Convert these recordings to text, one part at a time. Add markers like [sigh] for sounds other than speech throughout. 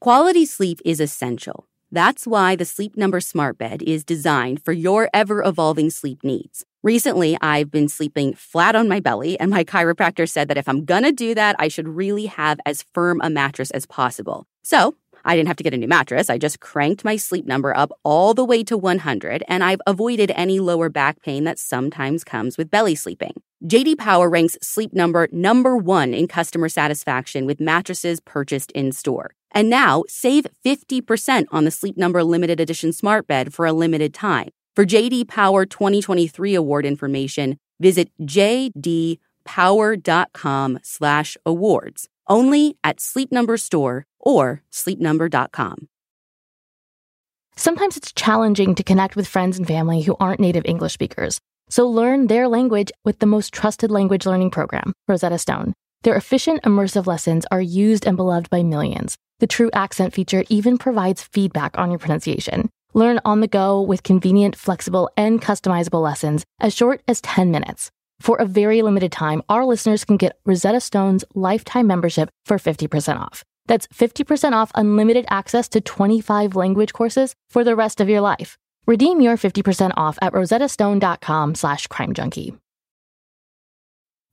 Quality sleep is essential. That's why the Sleep Number Smart Bed is designed for your ever evolving sleep needs. Recently, I've been sleeping flat on my belly, and my chiropractor said that if I'm gonna do that, I should really have as firm a mattress as possible. So, I didn't have to get a new mattress. I just cranked my sleep number up all the way to 100, and I've avoided any lower back pain that sometimes comes with belly sleeping. JD Power ranks Sleep Number number one in customer satisfaction with mattresses purchased in store. And now save 50% on the Sleep Number limited edition smart bed for a limited time. For JD Power 2023 award information, visit jdpower.com/awards. Only at Sleep Number store or sleepnumber.com. Sometimes it's challenging to connect with friends and family who aren't native English speakers. So learn their language with the most trusted language learning program, Rosetta Stone. Their efficient, immersive lessons are used and beloved by millions. The TruAccent feature even provides feedback on your pronunciation. Learn on the go with convenient, flexible, and customizable lessons as short as 10 minutes. For a very limited time, our listeners can get Rosetta Stone's lifetime membership for 50% off. That's 50% off unlimited access to 25 language courses for the rest of your life. Redeem your 50% off at rosettastone.com slash crimejunkie.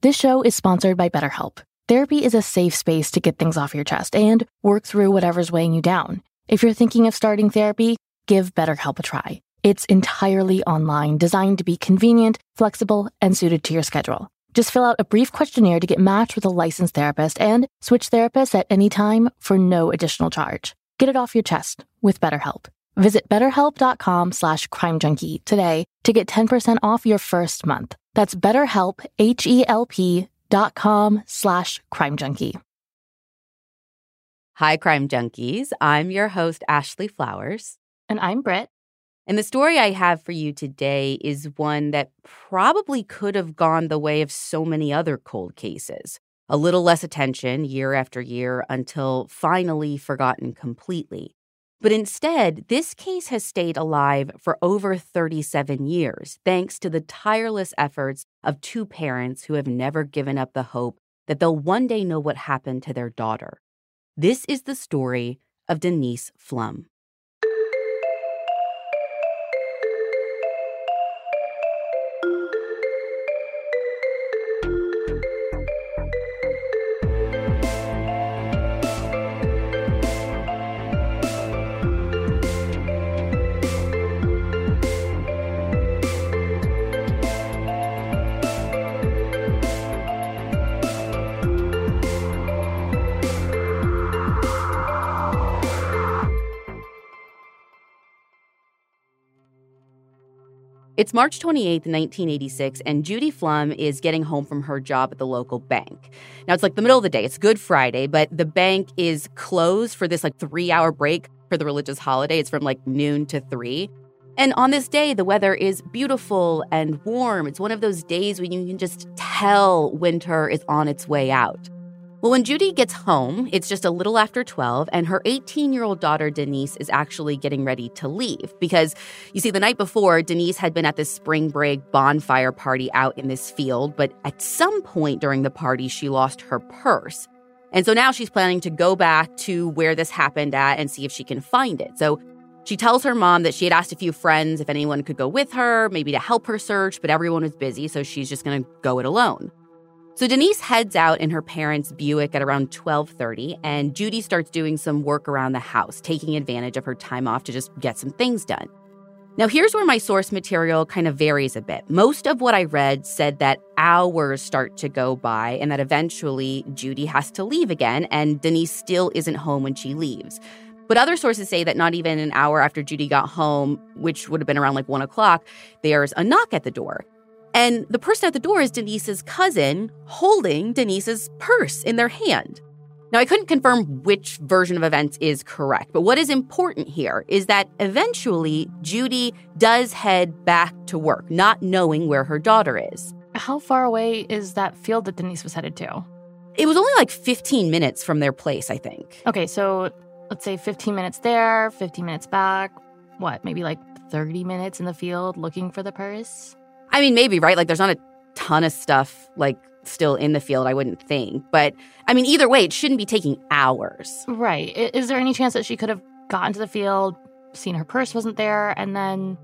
This show is sponsored by BetterHelp. Therapy is a safe space to get things off your chest and work through whatever's weighing you down. If you're thinking of starting therapy, give BetterHelp a try. It's entirely online, designed to be convenient, flexible, and suited to your schedule. Just fill out a brief questionnaire to get matched with a licensed therapist and switch therapists at any time for no additional charge. Get it off your chest with BetterHelp. Visit betterhelp.com slash crimejunkie today to get 10% off your first month. That's betterhelp, H-E-L-P dot com slash crime junkie. Hi, crime junkies. I'm your host, Ashley Flowers. And I'm Brit. And the story I have for you today is one that probably could have gone the way of so many other cold cases. A little less attention year after year until finally forgotten completely. But instead, this case has stayed alive for over 37 years, thanks to the tireless efforts of two parents who have never given up the hope that they'll one day know what happened to their daughter. This is the story of Denise Pflum. It's March 28th, 1986, and Judy Pflum is getting home from her job at the local bank. Now, it's like the middle of the day. It's Good Friday, but the bank is closed for this like three hour break for the religious holiday. It's from like noon to three. And on this day, the weather is beautiful and warm. It's one of those days when you can just tell winter is on its way out. Well, when Judy gets home, it's just a little after 12, and her 18 year old daughter, Denise, is actually getting ready to leave. Because you see, the night before, Denise had been at this spring break bonfire party out in this field, but at some point during the party, she lost her purse. And so now she's planning to go back to where this happened at and see if she can find it. So she tells her mom that she had asked a few friends if anyone could go with her, maybe to help her search, but everyone was busy, so she's just gonna go it alone. So Denise heads out in her parents' Buick at around 12:30 and Judy starts doing some work around the house, taking advantage of her time off to just get some things done. Now here's where my source material kind of varies a bit. Most of what I read said that hours start to go by and that eventually Judy has to leave again and Denise still isn't home when she leaves. But other sources say that not even an hour after Judy got home, which would have been around like one o'clock, there's a knock at the door. And the person at the door is Denise's cousin holding Denise's purse in their hand. Now, I couldn't confirm which version of events is correct, but what is important here is that eventually Judy does head back to work, not knowing where her daughter is. How far away is that field that Denise was headed to? It was only like 15 minutes from their place, I think. Okay, so let's say 15 minutes there, 15 minutes back. What, maybe like 30 minutes in the field looking for the purse? I mean, maybe, right? Like, there's not a ton of stuff like still in the field, I wouldn't think. But I mean, either way, it shouldn't be taking hours. Right. Is there any chance that she could have gotten to the field, seen her purse wasn't there, and then,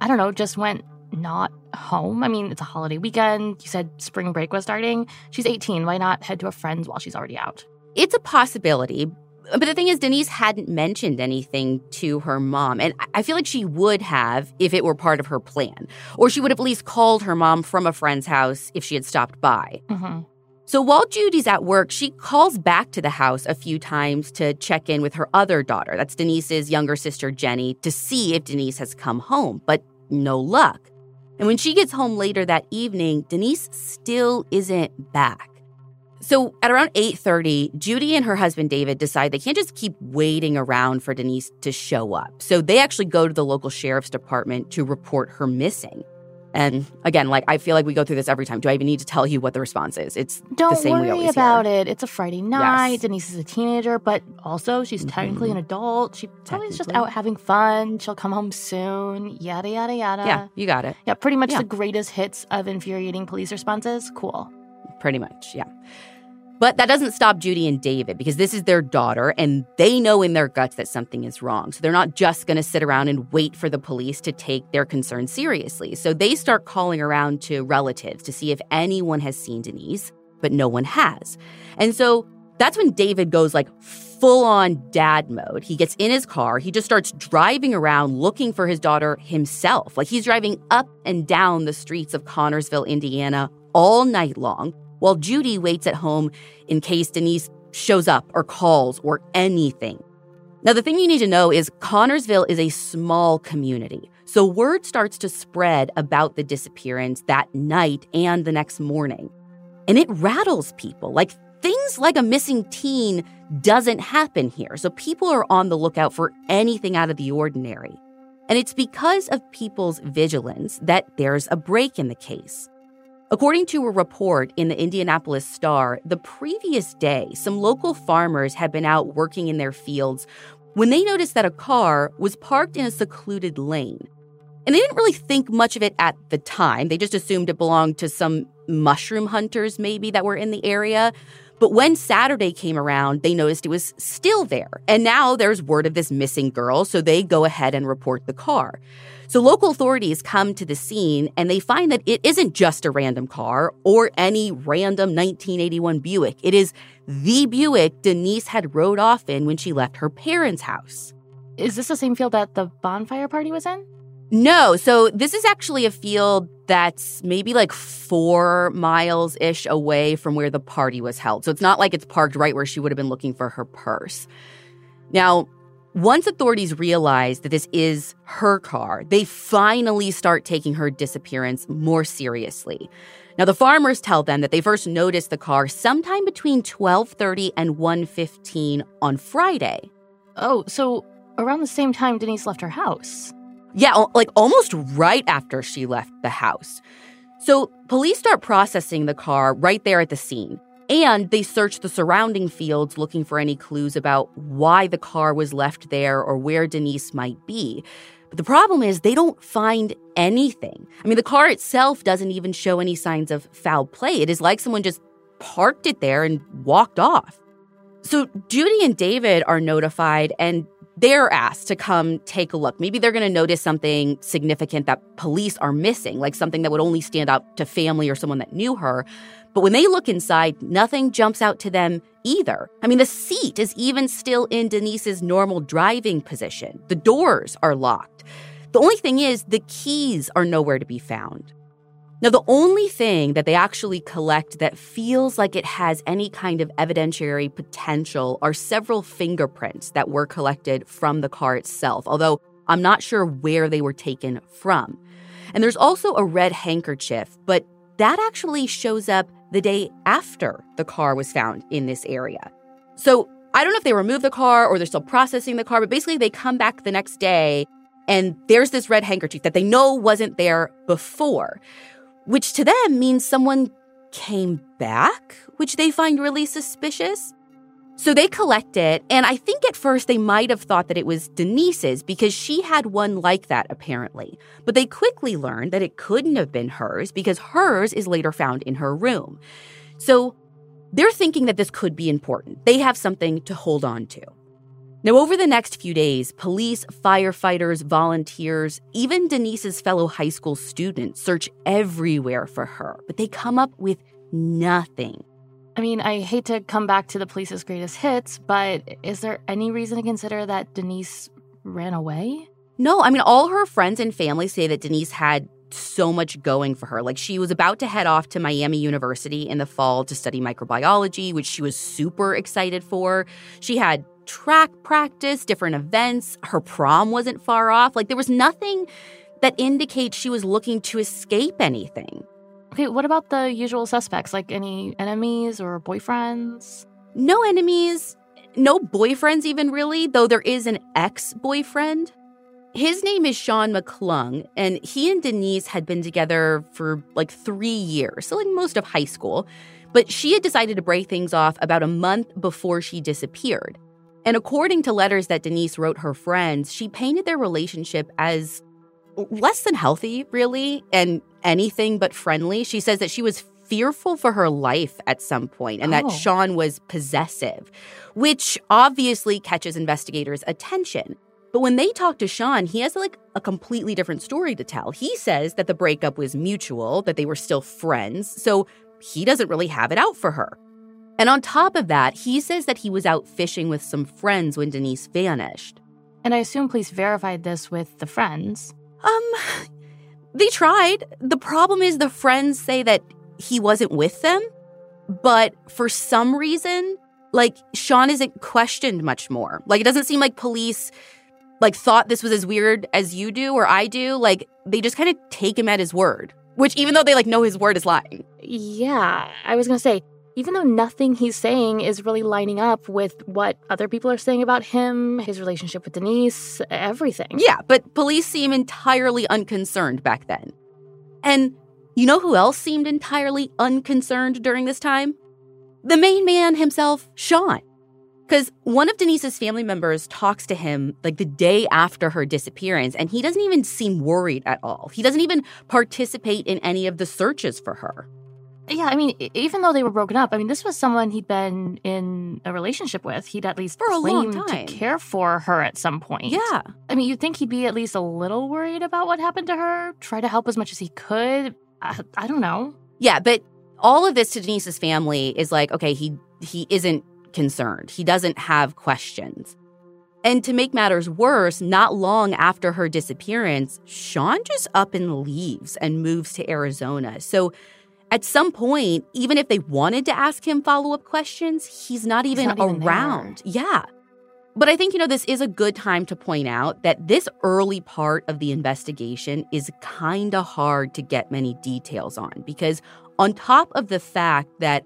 I don't know, just went not home? I mean, it's a holiday weekend. You said spring break was starting. She's 18. Why not head to a friend's while she's already out? It's a possibility, but the thing is, Denise hadn't mentioned anything to her mom. And I feel like she would have if it were part of her plan. Or she would have at least called her mom from a friend's house if she had stopped by. Mm-hmm. So while Judy's at work, she calls back to the house a few times to check in with her other daughter. That's Denise's younger sister, Jenny, to see if Denise has come home, but no luck. And when she gets home later that evening, Denise still isn't back. So at around 8:30, Judy and her husband David decide they can't just keep waiting around for Denise to show up. So they actually go to the local sheriff's department to report her missing. And again, like I feel like we go through this every time. Do I even need to tell you what the response is? It's Don't the same worry we always about hear. it. It's a Friday night. Yes. Denise is a teenager, but also she's Mhm. technically an adult. She probably is just out having fun. She'll come home soon. Yada yada yada. Yeah, you got it. Yeah, pretty much Yeah. the greatest hits of infuriating police responses. Cool. Pretty much, yeah. But that doesn't stop Judy and David because this is their daughter and they know in their guts that something is wrong. So they're not just going to sit around and wait for the police to take their concerns seriously. So they start calling around to relatives to see if anyone has seen Denise, but no one has. And so that's when David goes like full on dad mode. He gets in his car, he just starts driving around looking for his daughter himself. Like he's driving up and down the streets of Connersville, Indiana all night long while Judy waits at home in case Denise shows up or calls or anything. Now, the thing you need to know is Connersville is a small community. So word starts to spread about the disappearance that night and the next morning. And it rattles people. Like things like a missing teen doesn't happen here. So people are on the lookout for anything out of the ordinary. And it's because of people's vigilance that there's a break in the case. According to a report in the Indianapolis Star, the previous day, some local farmers had been out working in their fields when they noticed that a car was parked in a secluded lane. And they didn't really think much of it at the time. They just assumed it belonged to some mushroom hunters, maybe, that were in the area. But when Saturday came around, they noticed it was still there. And now there's word of this missing girl, so they go ahead and report the car. So local authorities come to the scene and they find that it isn't just a random car or any random 1981 Buick. It is the Buick Denise had rode off in when she left her parents' house. Is this the same field that the bonfire party was in? No, so this is actually a field that's maybe like four miles ish away from where the party was held. So it's not like it's parked right where she would have been looking for her purse. Now, once authorities realize that this is her car, they finally start taking her disappearance more seriously. Now the farmers tell them that they first noticed the car sometime between 12:30 and 1:15 on Friday. Oh, so around the same time Denise left her house. Yeah, like almost right after she left the house. So police start processing the car right there at the scene. And they search the surrounding fields looking for any clues about why the car was left there or where Denise might be. But the problem is they don't find anything. I mean, the car itself doesn't even show any signs of foul play. It is like someone just parked it there and walked off. So Judy and David are notified, and they're asked to come take a look. Maybe they're going to notice something significant that police are missing, like something that would only stand out to family or someone that knew her. But when they look inside, nothing jumps out to them either. I mean, the seat is even still in Denise's normal driving position. The doors are locked. The only thing is, the keys are nowhere to be found. Now, the only thing that they actually collect that feels like it has any kind of evidentiary potential are several fingerprints that were collected from the car itself, although I'm not sure where they were taken from. And there's also a red handkerchief, but that actually shows up the day after the car was found in this area. So I don't know if they removed the car or they're still processing the car, but basically they come back the next day and there's this red handkerchief that they know wasn't there before, which to them means someone came back, which they find really suspicious. So they collect it, and I think at first they might have thought that it was Denise's because she had one like that apparently. But they quickly learned that it couldn't have been hers because hers is later found in her room. So they're thinking that this could be important. They have something to hold on to. Now, over the next few days, police, firefighters, volunteers, even Denise's fellow high school students search everywhere for her, but they come up with nothing. I mean, I hate to come back to the police's greatest hits, but is there any reason to consider that Denise ran away? No, I mean, all her friends and family say that Denise had so much going for her. Like, she was about to head off to Miami University in the fall to study microbiology, which she was super excited for. She had track practice, different events. Her prom wasn't far off. Like there was nothing that indicates she was looking to escape anything. Okay, what about the usual suspects? Like any enemies or boyfriends? No enemies, no boyfriends, even really, though there is an ex boyfriend. His name is Sean McClung, and he and Denise had been together for like three years, so like most of high school. But she had decided to break things off about a month before she disappeared. And according to letters that Denise wrote her friends, she painted their relationship as less than healthy, really, and anything but friendly. She says that she was fearful for her life at some point and oh. that Sean was possessive, which obviously catches investigators' attention. But when they talk to Sean, he has like a completely different story to tell. He says that the breakup was mutual, that they were still friends, so he doesn't really have it out for her. And on top of that, he says that he was out fishing with some friends when Denise vanished. And I assume police verified this with the friends. Um, they tried. The problem is the friends say that he wasn't with them, but for some reason, like Sean isn't questioned much more. Like it doesn't seem like police like thought this was as weird as you do or I do. Like they just kind of take him at his word, which even though they like know his word is lying. Yeah, I was going to say even though nothing he's saying is really lining up with what other people are saying about him, his relationship with Denise, everything. Yeah, but police seem entirely unconcerned back then. And you know who else seemed entirely unconcerned during this time? The main man himself, Sean. Because one of Denise's family members talks to him like the day after her disappearance, and he doesn't even seem worried at all. He doesn't even participate in any of the searches for her. Yeah, I mean, even though they were broken up, I mean, this was someone he'd been in a relationship with. He'd at least for a long time to care for her at some point. Yeah, I mean, you'd think he'd be at least a little worried about what happened to her. Try to help as much as he could. I, I don't know. Yeah, but all of this to Denise's family is like, okay, he he isn't concerned. He doesn't have questions. And to make matters worse, not long after her disappearance, Sean just up and leaves and moves to Arizona. So at some point, even if they wanted to ask him follow up questions, he's not even he's not around. Even yeah. But I think, you know, this is a good time to point out that this early part of the investigation is kind of hard to get many details on because, on top of the fact that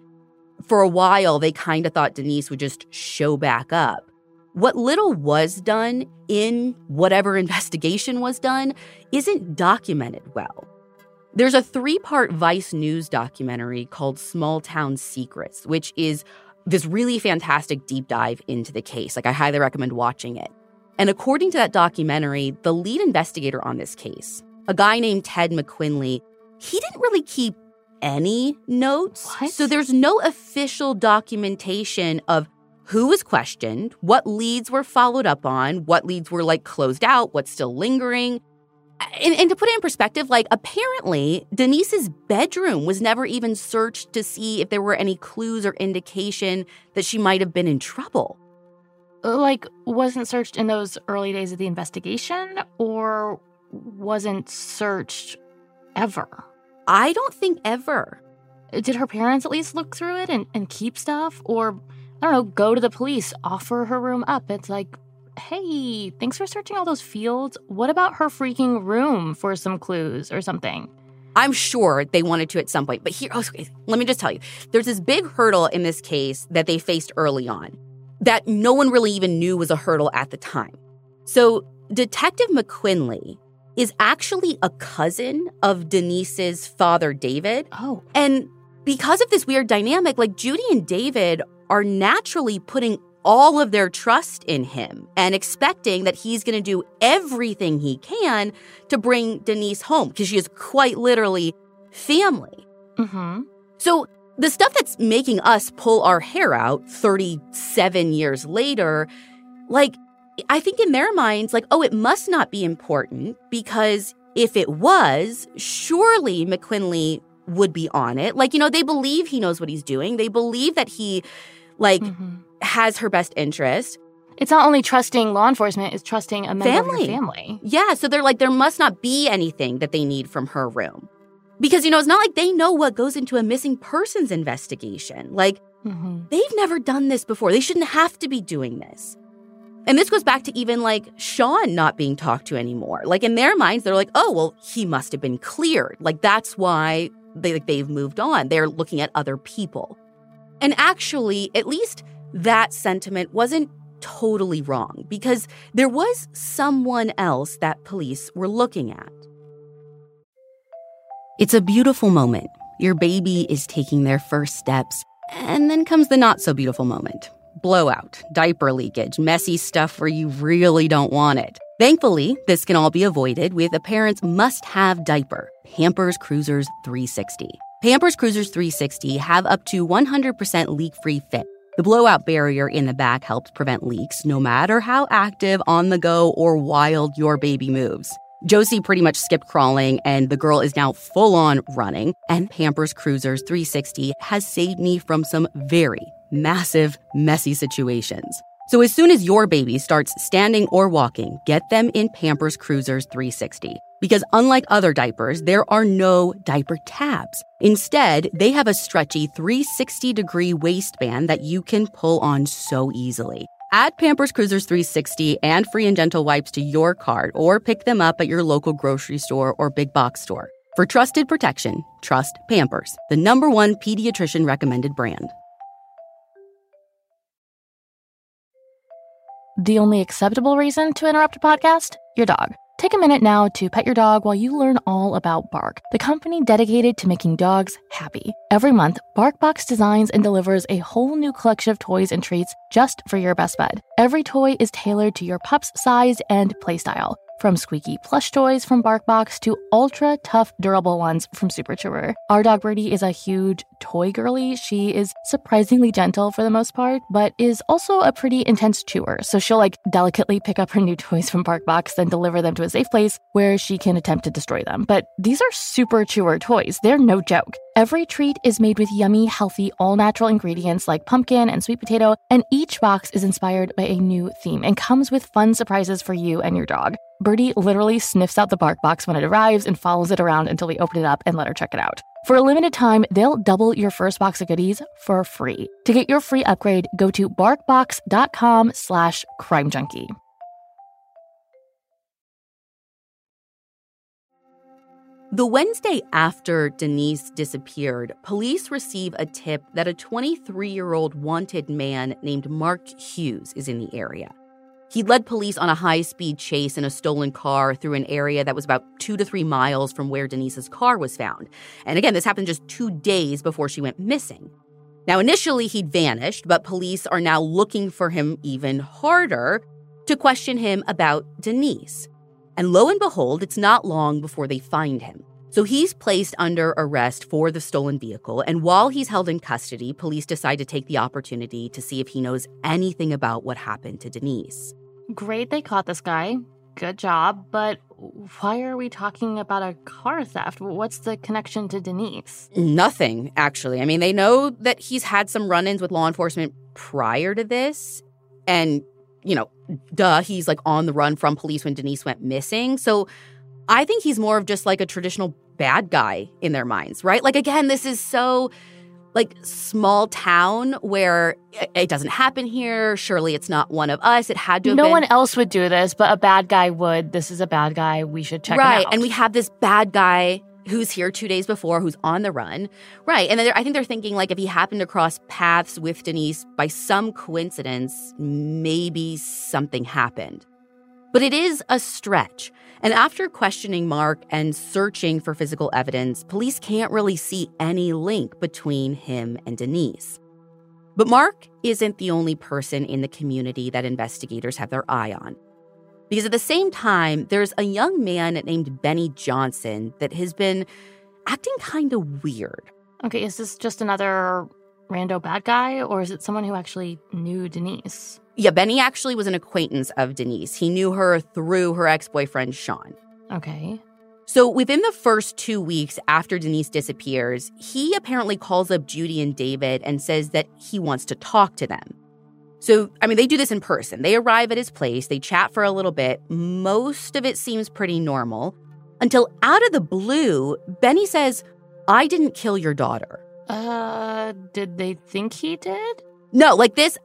for a while they kind of thought Denise would just show back up, what little was done in whatever [laughs] investigation was done isn't documented well. There's a three part Vice News documentary called Small Town Secrets, which is this really fantastic deep dive into the case. Like, I highly recommend watching it. And according to that documentary, the lead investigator on this case, a guy named Ted McQuinley, he didn't really keep any notes. What? So there's no official documentation of who was questioned, what leads were followed up on, what leads were like closed out, what's still lingering. And, and, to put it in perspective, like apparently Denise's bedroom was never even searched to see if there were any clues or indication that she might have been in trouble. Uh, like, wasn't searched in those early days of the investigation or wasn't searched ever? I don't think ever. Did her parents at least look through it and, and keep stuff? Or, I don't know, go to the police, offer her room up? It's like, hey, thanks for searching all those fields. What about her freaking room for some clues or something? I'm sure they wanted to at some point. But here, oh, let me just tell you there's this big hurdle in this case that they faced early on that no one really even knew was a hurdle at the time. So, Detective McQuinley is actually a cousin of Denise's father, David. Oh. And because of this weird dynamic, like Judy and David are naturally putting all of their trust in him and expecting that he's going to do everything he can to bring Denise home because she is quite literally family. Mm-hmm. So the stuff that's making us pull our hair out 37 years later, like, I think in their minds, like, oh, it must not be important because if it was, surely McQuinley would be on it. Like, you know, they believe he knows what he's doing. They believe that he, like, mm-hmm has her best interest. It's not only trusting law enforcement, it's trusting a member family. family. Yeah, so they're like, there must not be anything that they need from her room. Because, you know, it's not like they know what goes into a missing persons investigation. Like, mm-hmm. they've never done this before. They shouldn't have to be doing this. And this goes back to even like Sean not being talked to anymore. Like in their minds, they're like, oh, well, he must have been cleared. Like that's why they, like, they've moved on. They're looking at other people. And actually, at least that sentiment wasn't totally wrong because there was someone else that police were looking at. It's a beautiful moment. Your baby is taking their first steps, and then comes the not so beautiful moment blowout, diaper leakage, messy stuff where you really don't want it. Thankfully, this can all be avoided with a parent's must have diaper, Pampers Cruisers 360. Pampers Cruisers 360 have up to 100% leak free fit the blowout barrier in the back helps prevent leaks no matter how active, on the go, or wild your baby moves. Josie pretty much skipped crawling, and the girl is now full on running. And Pampers Cruisers 360 has saved me from some very massive, messy situations. So as soon as your baby starts standing or walking, get them in Pampers Cruisers 360. Because unlike other diapers, there are no diaper tabs. Instead, they have a stretchy 360 degree waistband that you can pull on so easily. Add Pampers Cruisers 360 and free and gentle wipes to your cart or pick them up at your local grocery store or big box store. For trusted protection, trust Pampers, the number one pediatrician recommended brand. The only acceptable reason to interrupt a podcast? Your dog. Take a minute now to pet your dog while you learn all about Bark, the company dedicated to making dogs happy. Every month, BarkBox designs and delivers a whole new collection of toys and treats just for your best bud. Every toy is tailored to your pup's size and playstyle. From squeaky plush toys from BarkBox to ultra tough, durable ones from Super Chewer. Our dog Birdie is a huge toy girly. She is surprisingly gentle for the most part, but is also a pretty intense chewer. So she'll like delicately pick up her new toys from BarkBox, then deliver them to a safe place where she can attempt to destroy them. But these are super chewer toys. They're no joke. Every treat is made with yummy, healthy, all natural ingredients like pumpkin and sweet potato, and each box is inspired by a new theme and comes with fun surprises for you and your dog. Birdie literally sniffs out the bark box when it arrives and follows it around until we open it up and let her check it out. For a limited time, they'll double your first box of goodies for free. To get your free upgrade, go to barkbox.com slash crimejunkie. The Wednesday after Denise disappeared, police receive a tip that a 23 year old wanted man named Mark Hughes is in the area. He led police on a high speed chase in a stolen car through an area that was about two to three miles from where Denise's car was found. And again, this happened just two days before she went missing. Now, initially, he'd vanished, but police are now looking for him even harder to question him about Denise. And lo and behold, it's not long before they find him. So he's placed under arrest for the stolen vehicle. And while he's held in custody, police decide to take the opportunity to see if he knows anything about what happened to Denise. Great, they caught this guy. Good job. But why are we talking about a car theft? What's the connection to Denise? Nothing, actually. I mean, they know that he's had some run ins with law enforcement prior to this. And, you know, duh, he's like on the run from police when Denise went missing. So I think he's more of just like a traditional bad guy in their minds, right? Like, again, this is so like small town where it doesn't happen here. Surely it's not one of us. It had to. no been. one else would do this, but a bad guy would. This is a bad guy. We should check right. out. And we have this bad guy who's here two days before, who's on the run, right? And then I think they're thinking like if he happened to cross paths with Denise by some coincidence, maybe something happened. But it is a stretch. And after questioning Mark and searching for physical evidence, police can't really see any link between him and Denise. But Mark isn't the only person in the community that investigators have their eye on. Because at the same time, there's a young man named Benny Johnson that has been acting kind of weird. Okay, is this just another rando bad guy, or is it someone who actually knew Denise? Yeah, Benny actually was an acquaintance of Denise. He knew her through her ex boyfriend, Sean. Okay. So, within the first two weeks after Denise disappears, he apparently calls up Judy and David and says that he wants to talk to them. So, I mean, they do this in person. They arrive at his place, they chat for a little bit. Most of it seems pretty normal until out of the blue, Benny says, I didn't kill your daughter. Uh, did they think he did? No, like this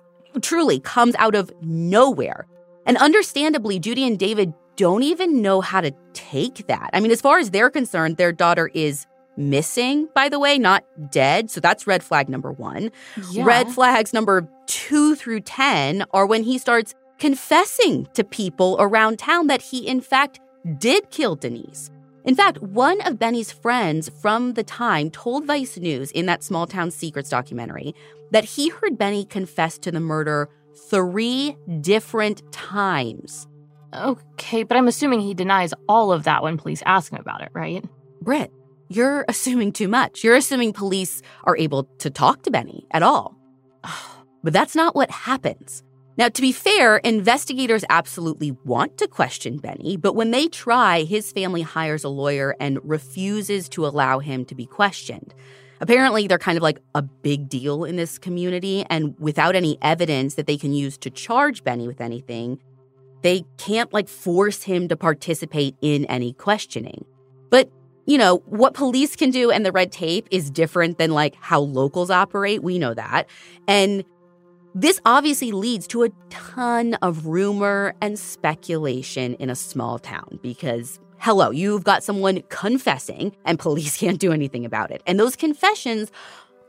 truly comes out of nowhere. And understandably, Judy and David don't even know how to take that. I mean, as far as they're concerned, their daughter is missing, by the way, not dead. So that's red flag number one. Yeah. Red flags number two through 10 are when he starts confessing to people around town that he, in fact, did kill Denise. In fact, one of Benny's friends from the time told Vice News in that Small Town Secrets documentary that he heard Benny confess to the murder three different times. Okay, but I'm assuming he denies all of that when police ask him about it, right? Brit, you're [laughs] assuming too much. You're assuming police are able to talk to Benny at all. [sighs] But that's not what happens. Now, to be fair, investigators absolutely want to question Benny, but when they try, his family hires a lawyer and refuses to allow him to be questioned. Apparently, they're kind of like a big deal in this community, and without any evidence that they can use to charge Benny with anything, they can't like force him to participate in any questioning. But you know, what police can do and the red tape is different than like how locals operate. We know that. And this obviously leads to a ton of rumor and speculation in a small town because, hello, you've got someone confessing and police [laughs] can't do anything about it. And those confessions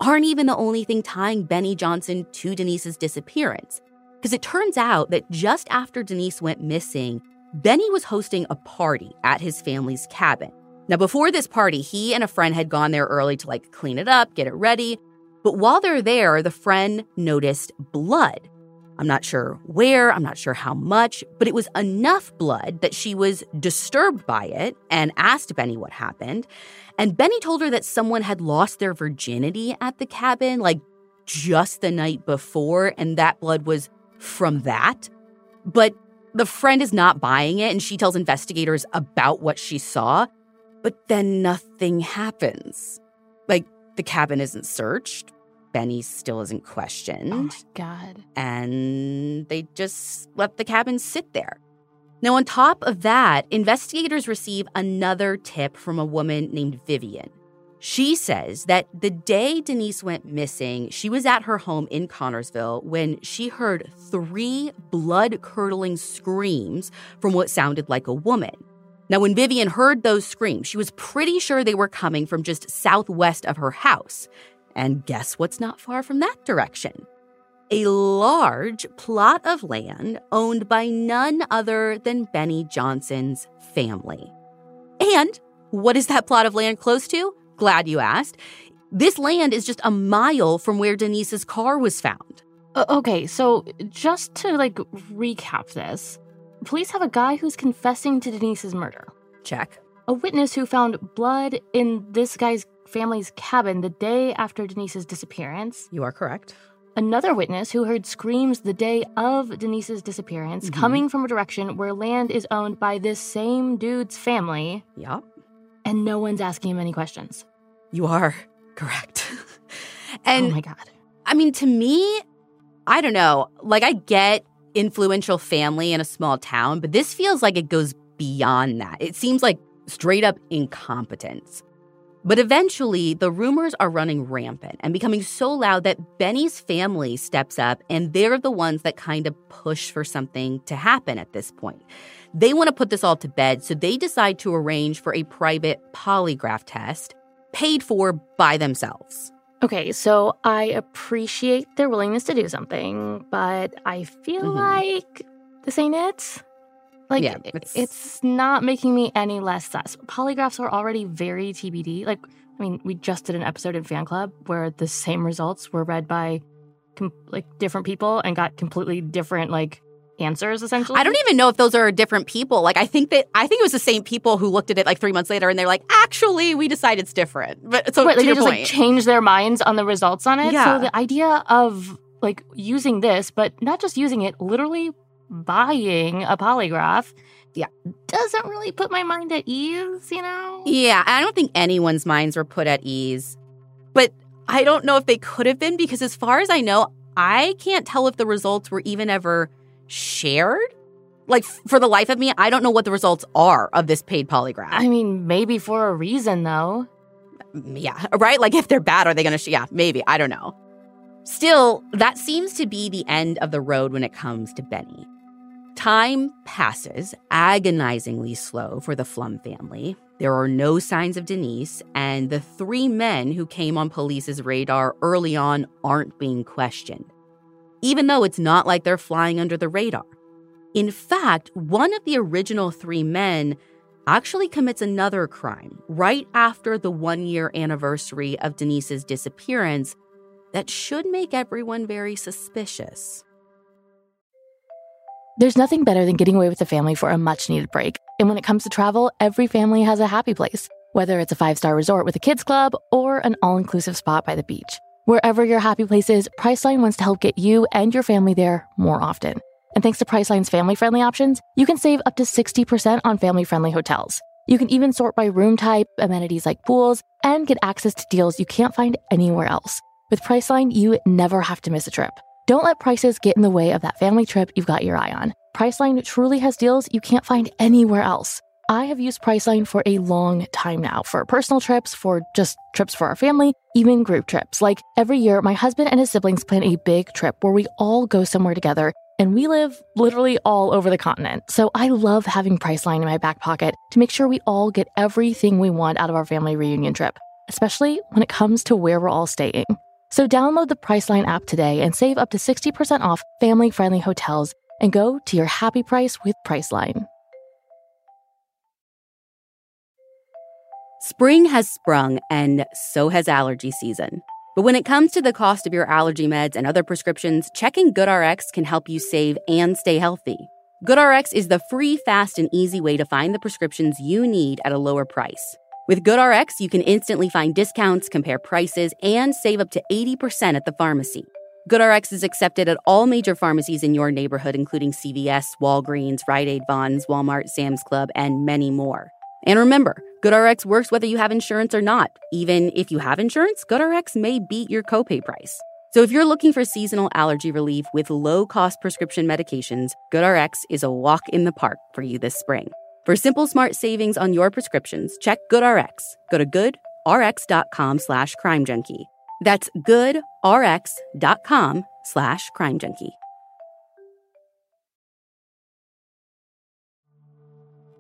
aren't even the only thing tying Benny Johnson to Denise's disappearance. Because it turns out that just after Denise went missing, Benny was hosting a party at his family's cabin. Now, before this party, he and a friend had gone there early to like clean it up, get it ready. But while they're there, the friend noticed blood. I'm not sure where, I'm not sure how much, but it was enough blood that she was disturbed by it and asked Benny what happened. And Benny told her that someone had lost their virginity at the cabin, like just the night before, and that blood was from that. But the friend is not buying it, and she tells investigators about what she saw. But then nothing happens. Like, the cabin isn't searched. Benny still isn't oh questioned. Oh my God. And they just let the cabin sit there. Now, on top of that, investigators receive another tip from a woman named Vivian. She says that the day Denise went missing, she was at her home in Connersville when she heard three blood curdling screams from what sounded like a woman. Now, when Vivian heard those screams, she was pretty sure they were coming from just southwest of her house. And guess what's not far from that direction? A large plot of land owned by none other than Benny Johnson's family. And what is that plot of land close to? Glad you asked. This land is just a mile from where Denise's car was found. Okay, so just to like recap this, police have a guy who's confessing to Denise's murder. Check. a witness who found blood in this guy's family's cabin the day after Denise's disappearance. You are correct. Another witness who heard screams the day of Denise's disappearance Mhm. coming from a direction where land is owned by this same dude's family, Yup. and no one's asking him any questions. You are [laughs] correct. [laughs] and oh my God. I mean, to me, I don't know. Like, I get influential family in a small town, but this feels like it goes beyond that. It seems like straight up incompetence. But eventually, the rumors are running rampant and becoming so loud that Benny's family steps up and they're the ones that kind of push for something to happen at this point. They want to put this all to bed, so they decide to arrange for a private polygraph test paid for by themselves. Okay, so I appreciate their willingness to do something, but I feel Mhm. like this ain't it. Like, Yeah, it's, it's- not making me any less sus. Polygraphs are already very TBD. Like, I mean, we just did an episode in Fan Club where the same results were read by com- like different people and got completely different like answers. Essentially, I don't even know if those are different people. Like, I think that I think it was the same people who looked at it like three months later and they're like, actually, we decided it's different. But so Right, to like they just point, like change their minds on the results on it. Yeah. So the idea of like using this, but not just using it, literally buying a polygraph, Yeah. doesn't really put my mind at ease. You know? yeah, I don't think anyone's minds were put at ease. But I don't know if they could have been because, as far as I know, I can't tell if the results were even ever shared. Like, for the life of me, I don't know what the results are of this paid polygraph. I mean, maybe for a reason though. yeah, right? Like if they're bad, are they going to? Sh- yeah, maybe. I don't know. Still, that seems to be the end of the road when it comes to Benny. Time passes, agonizingly slow for the Pflum family. There are no signs of Denise, and the three men who came on police's radar early on aren't being questioned, even though it's not like they're flying under the radar. In fact, one of the original three men actually commits another crime right after the one year anniversary of Denise's disappearance that should make everyone very suspicious. There's nothing better than getting away with the family for a much needed break. And when it comes to travel, every family has a happy place, whether it's a five star resort with a kids club or an all inclusive spot by the beach. Wherever your happy place is, Priceline wants to help get you and your family there more often. And thanks to Priceline's family friendly options, you can save up to 60% on family friendly hotels. You can even sort by room type, amenities like pools, and get access to deals you can't find anywhere else. With Priceline, you never have to miss a trip. Don't let prices get in the way of that family trip you've got your eye on. Priceline truly has deals you can't find anywhere else. I have used Priceline for a long time now for personal trips, for just trips for our family, even group trips. Like every year, my husband and his siblings plan a big trip where we all go somewhere together, and we live literally all over the continent. So I love having Priceline in my back pocket to make sure we all get everything we want out of our family reunion trip, especially when it comes to where we're all staying. So download the Priceline app today and save up to 60% off family friendly hotels and go to your happy price with Priceline. Spring has sprung, and so has allergy season. But when it comes to the cost of your allergy meds and other prescriptions, checking GoodRx can help you save and stay healthy. GoodRx is the free, fast, and easy way to find the prescriptions you need at a lower price. With GoodRx, you can instantly find discounts, compare prices, and save up to 80% at the pharmacy. GoodRx is accepted at all major pharmacies in your neighborhood, including CVS, Walgreens, Rite Aid, Vons, Walmart, Sam's Club, and many more. And remember, GoodRx works whether you have insurance or not. Even if you have insurance, GoodRx may beat your copay price. So if you're looking for seasonal allergy relief with low-cost prescription medications, GoodRx is a walk in the park for you this spring. For simple, smart savings on your prescriptions, check GoodRx. Go to goodrx.com slash crimejunkie. That's goodrx.com slash crimejunkie.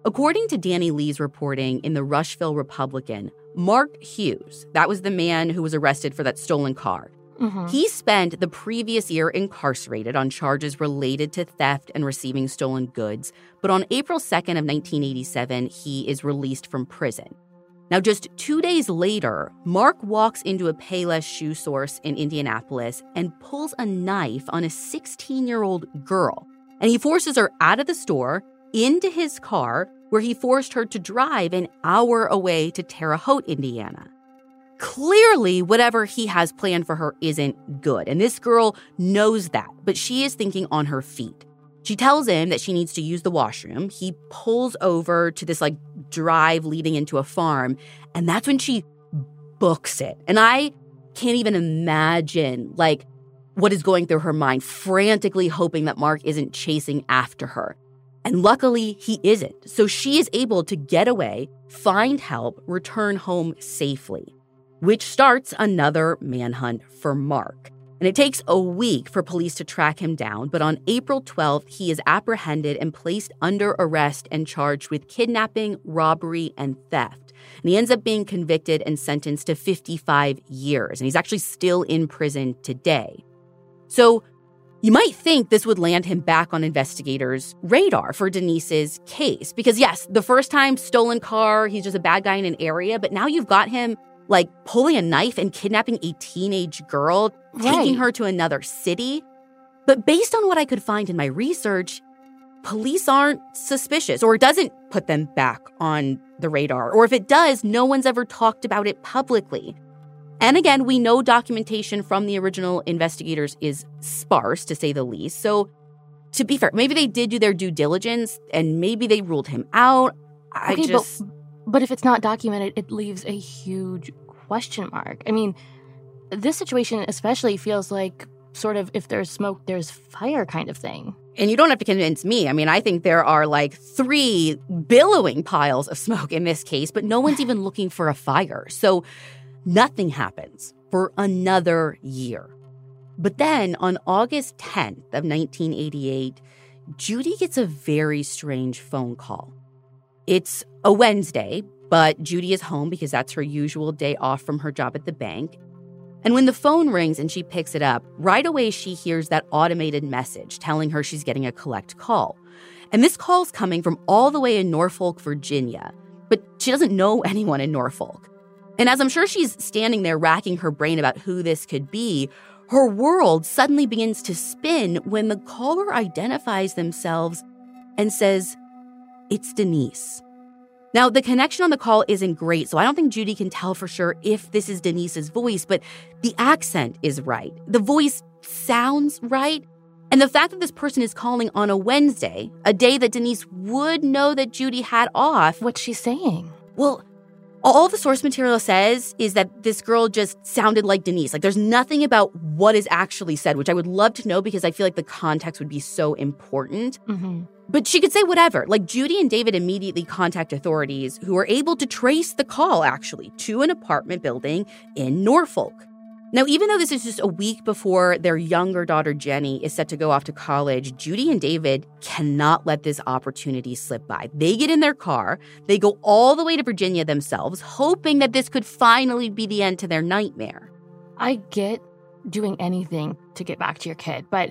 According to Danny Lee's reporting in the Rushville Republican, Mark Hughes, that was the man who was arrested for that stolen car, Mhm. he spent the previous year incarcerated on charges related to theft and receiving stolen goods, but on April 2nd of 1987, he is released from prison. Now, just two days later, Mark walks into a Payless shoe source in Indianapolis and pulls a knife on a 16 year old girl. And he forces her out of the store, into his car, where he forced her to drive an hour away to Terre Haute, Indiana. Clearly, whatever he has planned for her isn't good, and this girl knows that, but she is thinking on her feet. She tells him that she needs to use the washroom. He pulls over to this like drive leading into a farm, and that's when she books it. And I can't even imagine like what is going through her mind, frantically hoping that Mark isn't chasing after her. And luckily, he isn't. So she is able to get away, find help, return home safely which starts another manhunt for Mark. And it takes a week for police to track him down, but on April 12th, he is apprehended and placed under arrest and charged with kidnapping, robbery, and theft. And he ends up being convicted and sentenced to 55 years, and he's actually still in prison today. So you might think this would land him back on investigators' radar for Denise's case, because yes, the first time stolen car, he's just a bad guy in an area, but now you've got him like pulling a knife and kidnapping a teenage girl, right. taking her to another city. But based on what I could find in my research, police aren't suspicious or it doesn't put them back on the radar. Or if it does, no one's ever talked about it publicly. And again, we know documentation from the original investigators is sparse, to say the least. So, to be fair, maybe they did do their due diligence and maybe they ruled him out. I okay, just. But- but if it's not documented, it leaves a huge question mark. I mean, this situation especially feels like sort of if there's smoke, there's fire kind of thing. And you don't have to convince me. I mean, I think there are like three billowing piles of smoke in this case, but no one's even looking for a fire. So nothing happens for another year. But then on August 10th of 1988, Judy gets a very strange phone call. It's a Wednesday, but Judy is home because that's her usual day off from her job at the bank. And when the phone rings and she picks it up, right away she hears that automated message telling her she's getting a collect call. And this call's coming from all the way in Norfolk, Virginia, but she doesn't know [laughs] anyone in Norfolk. And as I'm sure she's standing there racking her brain about who this could be, her world suddenly begins to spin when the caller identifies themselves and says, It's Denise. Now, the connection on the call isn't great, so I don't think Judy can tell for sure if this is Denise's voice, but the accent is right. The voice sounds right. And the fact that this person is calling on a Wednesday, a day that Denise would know that Judy had off. What's she saying? Well, all the source material says is that this girl just sounded like Denise. Like there's nothing about what is actually said, which I would love to know because I feel like the context would be so important. Mm-hmm. But she could say whatever. Like Judy and David immediately contact authorities who are able to trace the call actually to an apartment building in Norfolk. Now, even though this is just a week before their younger daughter Jenny is set to go off to college, Judy and David cannot let this opportunity slip by. They get in their car, they go all the way to Virginia themselves, hoping that this could finally be the end to their nightmare. I get doing anything to get back to your kid, but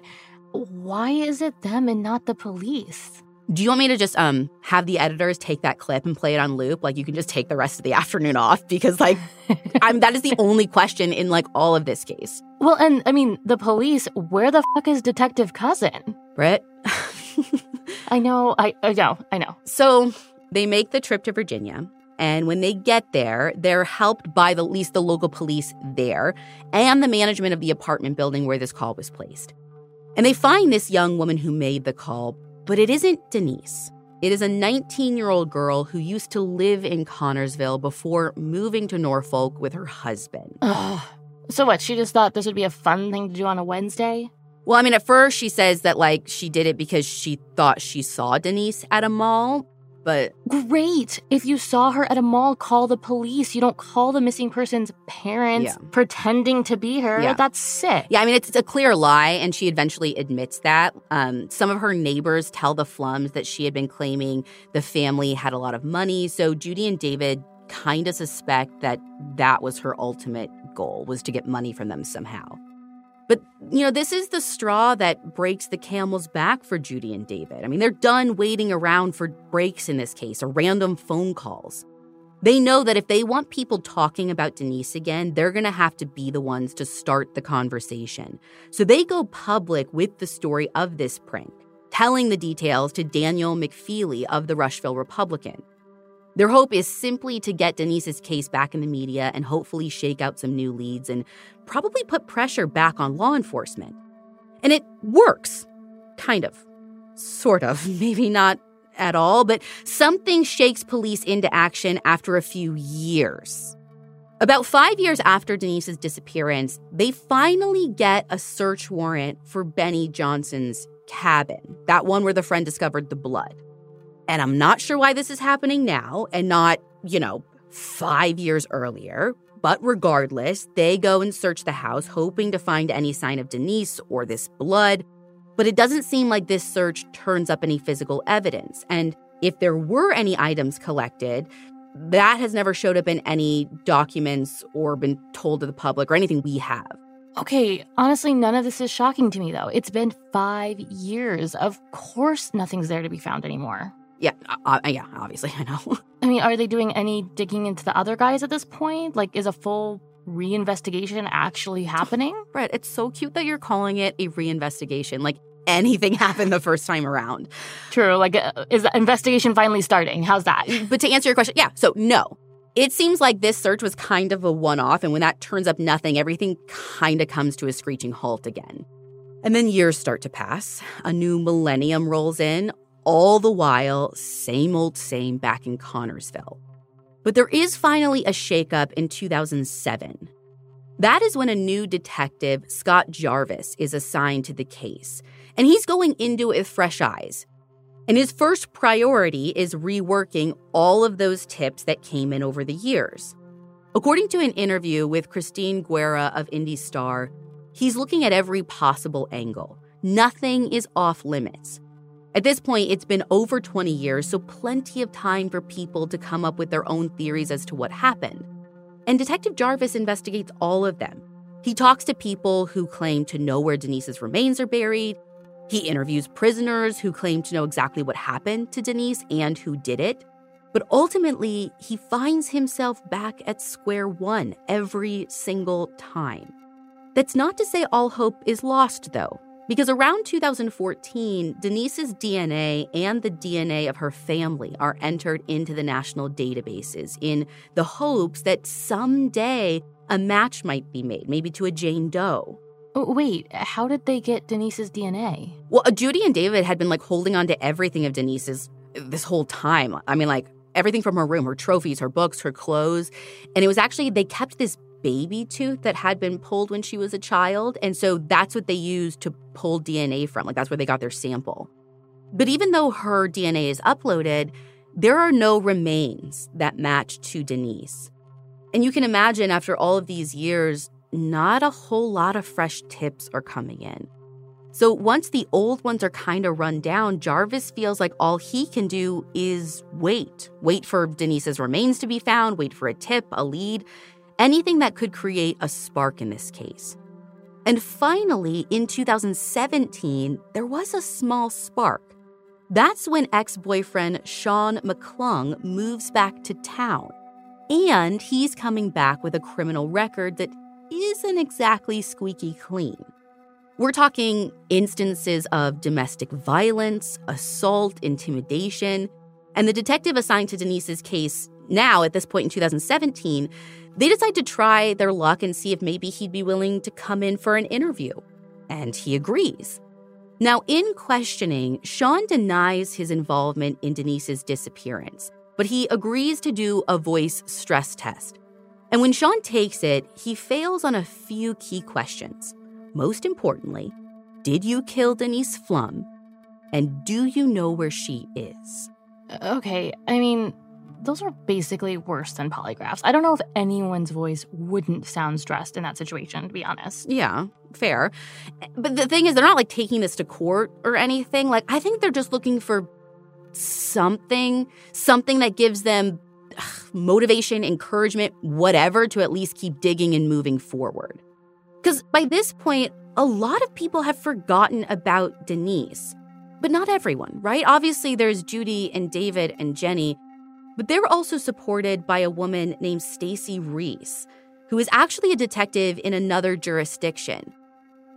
why is it them and not the police? Do you want me to just um have the editors take that clip and play it on loop? Like you can just take the rest of the [laughs] afternoon off because like I'm that is the only question in like all of this case. Well, and I mean the police. Where the fuck is Detective Cousin? Brit. [laughs] I know. I, I know. I know. So they make the trip to Virginia. And when they get there, they're helped by the, at least the local police there and the management of the apartment building where this call was placed. And they find this young woman who made the call, but it isn't Denise. It is a 19 year old girl who used to live in Connersville before moving to Norfolk with her husband. Ugh. So, what? She just thought this would be a fun thing to do on a Wednesday? Well, I mean, at first she says that, like, she did it because she thought she saw Denise at a mall, but great. If you saw her at a mall, call the police. You don't call the missing person's parents yeah. pretending to be her. Yeah. That's sick. Yeah, I mean, it's, it's, a clear lie, and she eventually admits that. Um, some of her neighbors tell the Pflums that she had been claiming the family had a lot of money. So Judy and David kind of suspect that that was her ultimate goal was to get money from them somehow. But, you know, this is the straw that breaks the camel's back for Judy and David. I mean, they're done waiting around for breaks in this case or random phone calls. They know that if they want people talking about Denise again, they're going to have to be the ones to start the conversation. So they go public with the story of this prank. telling the details to Daniel McFeely of the Rushville Republican. Their hope is simply to get Denise's case back in the media and hopefully shake out some new leads and probably put pressure back on law enforcement. And it works. Kind of. Sort of. [laughs] Maybe not at all, but something shakes police into action after a few years. About five years after Denise's disappearance, they finally get a search warrant for Benny Johnson's cabin, that one where the friend discovered the blood. And I'm not sure why this is happening now and not, you know, five years earlier. But regardless, they go and search the house, hoping to find any sign of Denise or this blood. But it doesn't seem like this search turns up any physical evidence. And if there were any items collected, that has never showed up in any documents or been told to the public or anything we have. Okay, honestly, none of this is shocking to me, though. It's been five years. Of course, nothing's there to be found anymore. Yeah, uh, uh, yeah, obviously, [laughs] I know. I mean, are they doing any digging into the other guys at this point? Like, is a full reinvestigation actually happening? Brit, it's so cute that you're calling it a reinvestigation. Like, anything [laughs] happened the first time around. True. Like, uh, is the investigation finally starting? How's that? But to answer your question, yeah, so no. It seems like this search was kind of a one off, and when that turns up nothing, everything kind of comes to a screeching halt again. And then years start to pass. A new millennium rolls in, all the while, same old same back in Connersville. But there is finally a shakeup in 2007. That is when a new detective, Scott Jarvis, is assigned to the case, and he's going into it with fresh eyes. And his first priority is reworking all of those tips that came in over the years. According to an interview with Christine Guerra of Indy Star, he's looking at every possible angle. Nothing is off limits. At this point, it's been over 20 years, so plenty of time for people to come up with their own theories as to what happened. And Detective Jarvis investigates all of them. He talks to people who claim to know where Denise's remains are buried. He interviews prisoners who claim to know exactly what happened to Denise and who did it. But ultimately, he finds himself back at square one every single time. That's not to say all hope is lost, though. Because around 2014, Denise's DNA and the DNA of her family are entered into the national databases in the hopes that someday a match might be made, maybe to a Jane Doe. Oh, wait, how did they get Denise's DNA? Well, uh, Judy and David had been like holding on to everything of Denise's this whole time. I mean, like everything from her room, her trophies, her books, her clothes. And it was actually, they kept this baby tooth that had been pulled when she was a child. And so that's what they used to pull DNA from. Like that's where they got their sample. But even though her DNA is uploaded, there are no remains that match to Denise. And you can imagine after all of these years, not a whole lot of fresh tips are coming in. So once the old ones are kind of run down, Jarvis feels like all he can do is wait. Wait for Denise's remains to be found, wait for a tip, a lead, anything that could create a spark in this case. And finally, in 2017, there was a small spark. That's when ex boyfriend Sean McClung moves back to town. And he's coming back with a criminal record that isn't exactly squeaky clean. We're talking instances of domestic violence, assault, intimidation. And the detective assigned to Denise's case now, at this point in 2017, they decide to try their luck and see if maybe he'd be willing to come in for an interview. And he agrees. Now, in questioning, Sean denies his involvement in Denise's disappearance, but he agrees to do a voice stress test. And when Sean takes it, he fails on a few key questions. Most importantly, did you kill Denise Pflum? And do you know where she is? Uh, okay, I mean, those are basically worse than polygraphs. I don't know if anyone's voice wouldn't sound stressed in that situation, to be honest. Yeah, fair. But the thing is, they're not like taking this to court or anything. Like, I think they're just looking for something, something that gives them ugh, motivation, encouragement, whatever, to at least keep digging and moving forward. Because by this point, a lot of people have forgotten about Denise. But not everyone, right? Obviously, there's Judy and David and Jenny but they were also supported by a woman named Stacy Reese, who is actually a detective in another jurisdiction.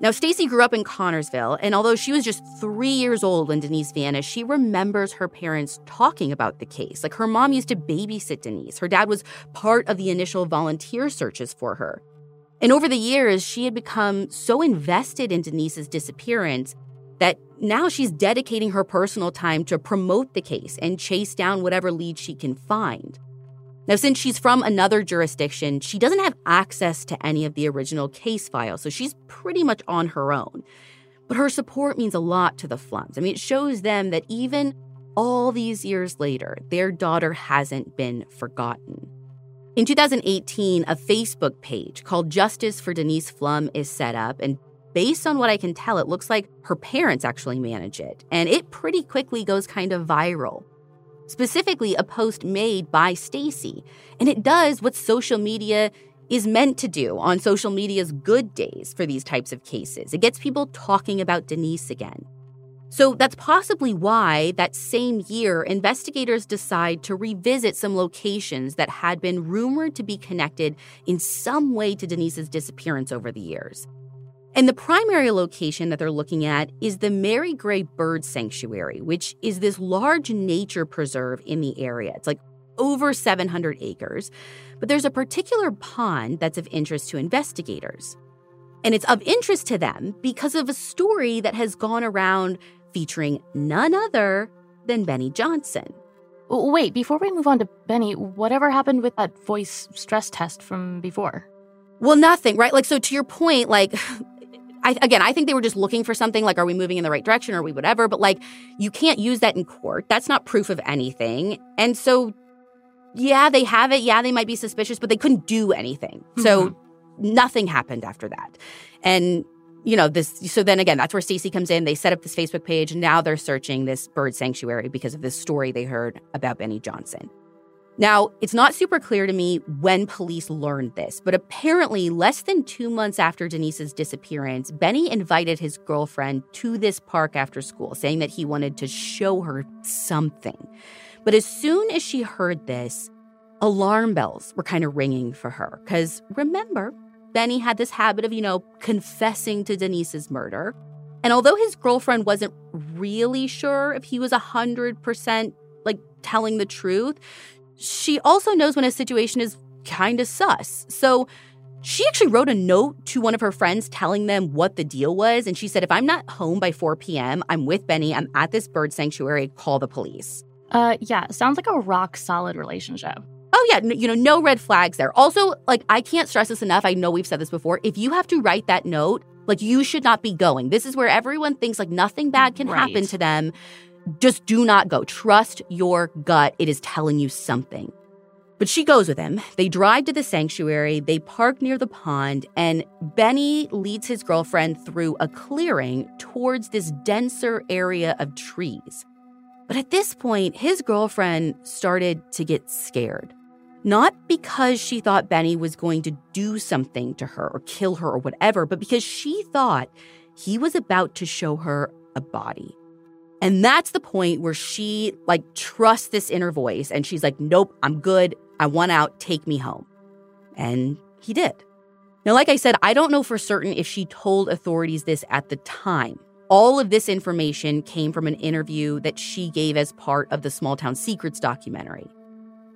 Now, Stacy grew up in Connersville, and although she was just three years old when Denise vanished, she remembers her parents talking about the case. Like her mom used to babysit Denise. Her dad was part of the initial volunteer searches for her. And over the years, she had become so invested in Denise's disappearance that now she's dedicating her personal time to promote the case and chase down whatever leads she can find. Now, since she's from another jurisdiction, she doesn't have access to any of the original case files, so she's pretty much on her own. But her support means a lot to the Pflums. I mean, it shows them that even all these years later, their daughter hasn't been forgotten. In 2018, a Facebook page called Justice for Denise Pflum is set up, and based on what I can tell, it looks like her parents actually manage it, and it pretty quickly goes kind of viral specifically a post made by Stacy. And it does what social media is meant to do on social media's good days for these types of cases. It gets people talking about Denise again. So that's possibly why that same year, investigators decide to revisit some locations that had been rumored to be connected in some way to Denise's disappearance over the years. And the primary location that they're looking at is the Mary Gray Bird Sanctuary, which is this large nature preserve in the area. It's like over 700 acres. But there's a particular pond that's of interest to investigators. And it's of interest to them because of a story that has gone around featuring none other than Benny Johnson. Wait, before we move on to Benny, whatever happened with that voice stress test from before? Well, nothing, right? Like, so to your point, like, I, again, I think they were just looking for something like, are we moving in the right direction? Or are we whatever? But like, you can't use that in court. That's not proof of anything. And so, yeah, they have it. Yeah, they might be suspicious, but they couldn't do anything. Mm-hmm. So nothing happened after that. And you know this so then again that's where stacy comes in they set up this facebook page and now they're searching this bird sanctuary because of this story they heard about benny johnson now, it's not super clear to me when police learned this, but apparently, less than two months after Denise's disappearance, Benny invited his girlfriend to this park after school, saying that he wanted to show her something. But as soon as she heard this, alarm bells were kind of ringing for her. Because remember, Benny had this habit of, you know, confessing to Denise's murder. And although his girlfriend wasn't really sure if he was 100% like telling the truth, she also knows when a situation is kind of sus. So she actually wrote a note to one of her friends telling them what the deal was. And she said, if I'm not home by 4 p.m., I'm with Benny, I'm at this bird sanctuary, call the police. Uh, yeah, sounds like a rock solid relationship. Oh, yeah, you know, no red flags there. Also, like, I can't stress this enough. I know we've said this before. If you have to write that note, like, you should not be going. This is where everyone thinks like nothing bad can right. happen to them. Just do not go. Trust your gut. It is telling you something. But she goes with him. They drive to the sanctuary, they park near the pond, and Benny leads his girlfriend through a clearing towards this denser area of trees. But at this point, his girlfriend started to get scared. Not because she thought Benny was going to do something to her or kill her or whatever, but because she thought he was about to show her a body. And that's the point where she like trusts this inner voice and she's like, nope, I'm good. I want out. Take me home. And he did. Now, like I said, I don't know for certain if she told authorities this at the time. All of this information came from an interview that she gave as part of the Small Town Secrets documentary.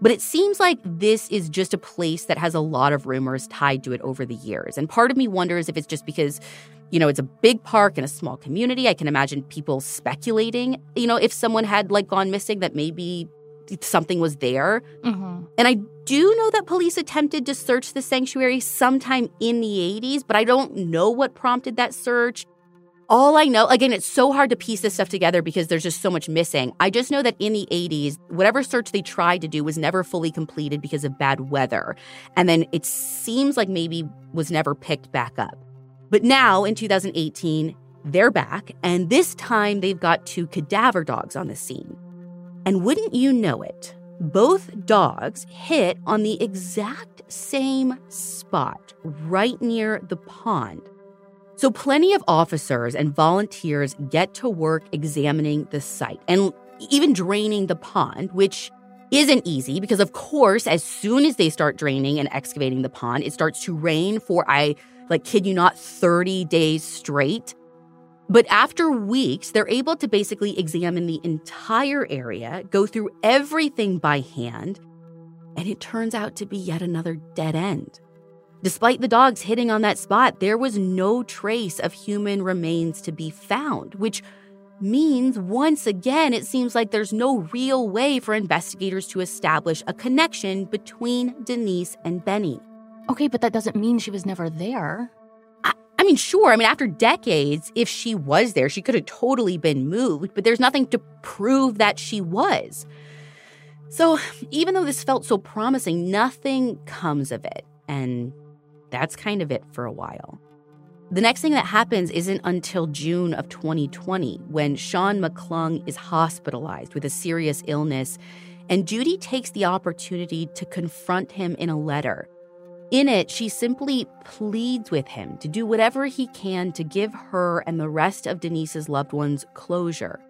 But it seems like this is just a place that has a lot of rumors tied to it over the years. And part of me wonders if it's just because you know, it's a big park in a small community. I can imagine people speculating, you know, if someone had like gone missing, that maybe something was there. Mm-hmm. And I do know that police attempted to search the sanctuary sometime in the 80s, but I don't know what prompted that search. All I know, again, it's so hard to piece this stuff together because there's just so much missing. I just know that in the 80s, whatever search they tried to do was never fully completed because of bad weather. And then it seems like maybe was never picked back up. But now in 2018, they're back, and this time they've got two cadaver dogs on the scene. And wouldn't you know it, both dogs hit on the exact same spot right near the pond. So, plenty of officers and volunteers get to work examining the site and even draining the pond, which isn't easy because, of course, as soon as they start draining and excavating the pond, it starts to rain for I like, kid you not, 30 days straight. But after weeks, they're able to basically examine the entire area, go through everything by hand, and it turns out to be yet another dead end. Despite the dogs hitting on that spot, there was no trace of human remains to be found, which means once again it seems like there's no real way for investigators to establish a connection between Denise and Benny. Okay, but that doesn't mean she was never there. I, I mean, sure. I mean, after decades, if she was there, she could have totally been moved, but there's nothing to prove that she was. So, even though this felt so promising, nothing comes of it. And that's kind of it for a while. The next thing that happens isn't until June of 2020 when Sean McClung is hospitalized with a serious illness, and Judy takes the opportunity to confront him in a letter. In it, she simply pleads with him to do whatever he can to give her and the rest of Denise's loved ones closure.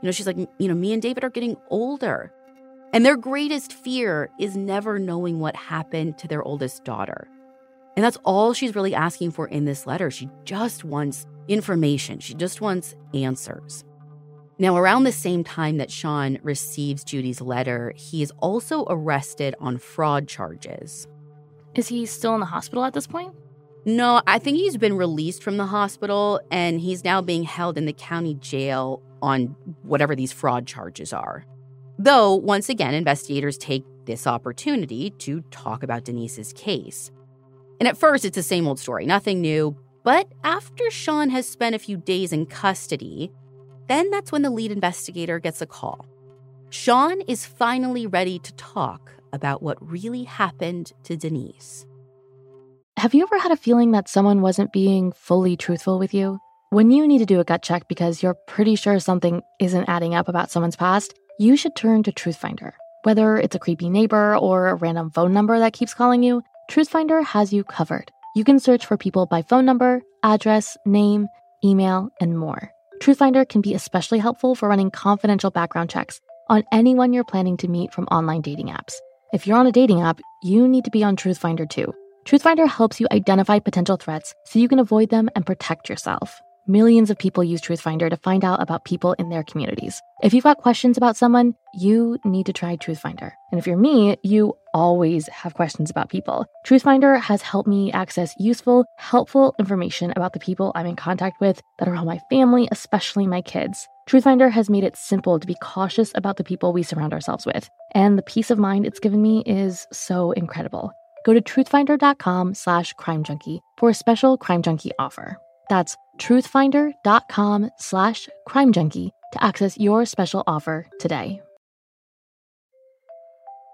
You know, she's like, you know, me and David are getting older. And their greatest fear is never knowing what happened to their oldest daughter. And that's all she's really asking for in this letter. She just wants information, she just wants answers. Now, around the same time that Sean receives Judy's letter, he is also arrested on fraud charges. Is he still in the hospital at this point? No, I think he's been released from the hospital and he's now being held in the county jail on whatever these fraud charges are. Though, once again, investigators take this opportunity to talk about Denise's case. And at first, it's the same old story, nothing new. But after Sean has spent a few days in custody, then that's when the lead investigator gets a call. Sean is finally ready to talk about what really happened to Denise. Have you ever had a feeling that someone wasn't being fully truthful with you? When you need to do a gut check because you're pretty sure something isn't adding up about someone's past, you should turn to Truthfinder. Whether it's a creepy neighbor or a random phone number that keeps calling you, Truthfinder has you covered. You can search for people by phone number, address, name, email, and more. Truthfinder can be especially helpful for running confidential background checks on anyone you're planning to meet from online dating apps. If you're on a dating app, you need to be on Truthfinder too. Truthfinder helps you identify potential threats so you can avoid them and protect yourself. Millions of people use Truthfinder to find out about people in their communities. If you've got questions about someone, you need to try Truthfinder. And if you're me, you always have questions about people. Truthfinder has helped me access useful, helpful information about the people I'm in contact with that are all my family, especially my kids. Truthfinder has made it simple to be cautious about the people we surround ourselves with. And the peace of mind it's given me is so incredible. Go to truthfinder.com slash crime junkie for a special crime junkie offer. That's truthfinder.com slash crime junkie to access your special offer today.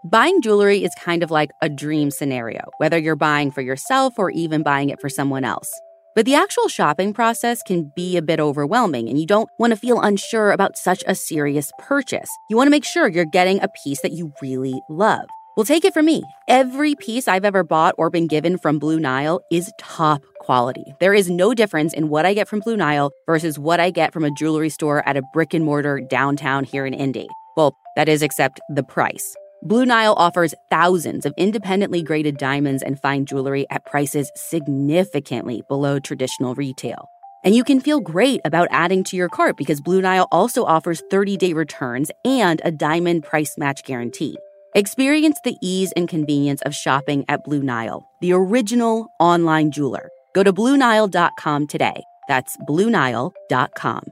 Buying jewelry is kind of like a dream scenario, whether you're buying for yourself or even buying it for someone else. But the actual shopping process can be a bit overwhelming, and you don't want to feel unsure about such a serious purchase. You want to make sure you're getting a piece that you really love. Well, take it from me. Every piece I've ever bought or been given from Blue Nile is top quality. There is no difference in what I get from Blue Nile versus what I get from a jewelry store at a brick and mortar downtown here in Indy. Well, that is except the price. Blue Nile offers thousands of independently graded diamonds and fine jewelry at prices significantly below traditional retail. And you can feel great about adding to your cart because Blue Nile also offers 30 day returns and a diamond price match guarantee. Experience the ease and convenience of shopping at Blue Nile, the original online jeweler. Go to BlueNile.com today. That's BlueNile.com.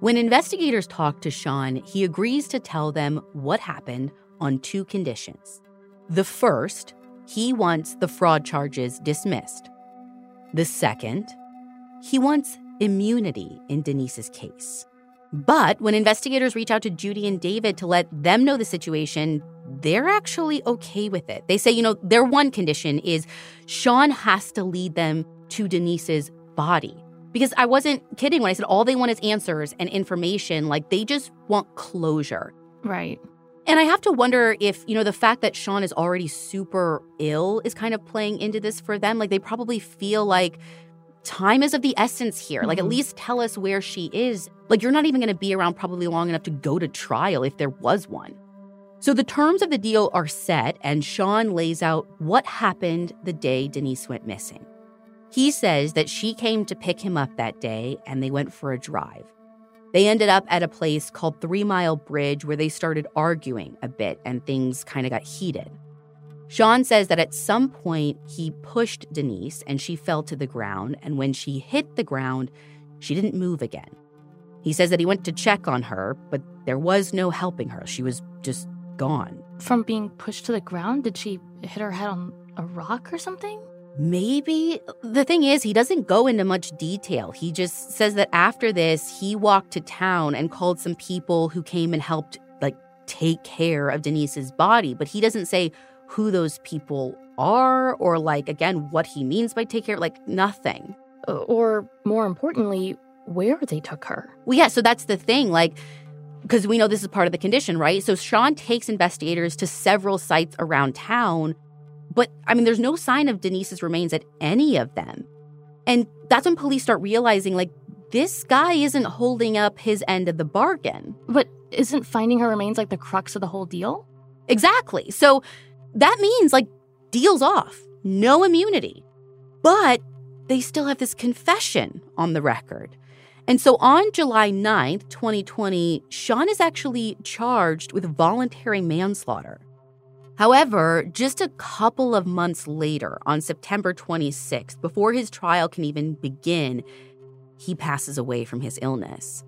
When investigators talk to Sean, he agrees to tell them what happened on two conditions. The first, he wants the fraud charges dismissed. The second, he wants immunity in Denise's case. But when investigators reach out to Judy and David to let them know the situation, they're actually okay with it. They say, you know, their one condition is Sean has to lead them to Denise's body. Because I wasn't kidding when I said all they want is answers and information. Like they just want closure. Right. And I have to wonder if, you know, the fact that Sean is already super ill is kind of playing into this for them. Like they probably feel like time is of the essence here. Like, at mm-hmm. least tell us where she is. Like, you're not even going to be around probably long enough to go to trial if there was one. So the terms of the deal are set, and Sean lays out what happened the day Denise went missing. He says that she came to pick him up that day and they went for a drive. They ended up at a place called Three Mile Bridge where they started arguing a bit and things kind of got heated. Sean says that at some point he pushed Denise and she fell to the ground, and when she hit the ground, she didn't move again. He says that he went to check on her, but there was no helping her. She was just gone. From being pushed to the ground, did she hit her head on a rock or something? Maybe. The thing is, he doesn't go into much detail. He just says that after this, he walked to town and called some people who came and helped, like, take care of Denise's body, but he doesn't say who those people are or like again what he means by take care like nothing uh, or more importantly where they took her well yeah so that's the thing like because we know this is part of the condition right so sean takes investigators to several sites around town but i mean there's no sign of denise's remains at any of them and that's when police start realizing like this guy isn't holding up his end of the bargain but isn't finding her remains like the crux of the whole deal exactly so that means like deals off, no immunity. But they still have this confession on the record. And so on July 9th, 2020, Sean is actually charged with voluntary manslaughter. However, just a couple of months later, on September 26th, before his trial can even begin, he passes away from his illness.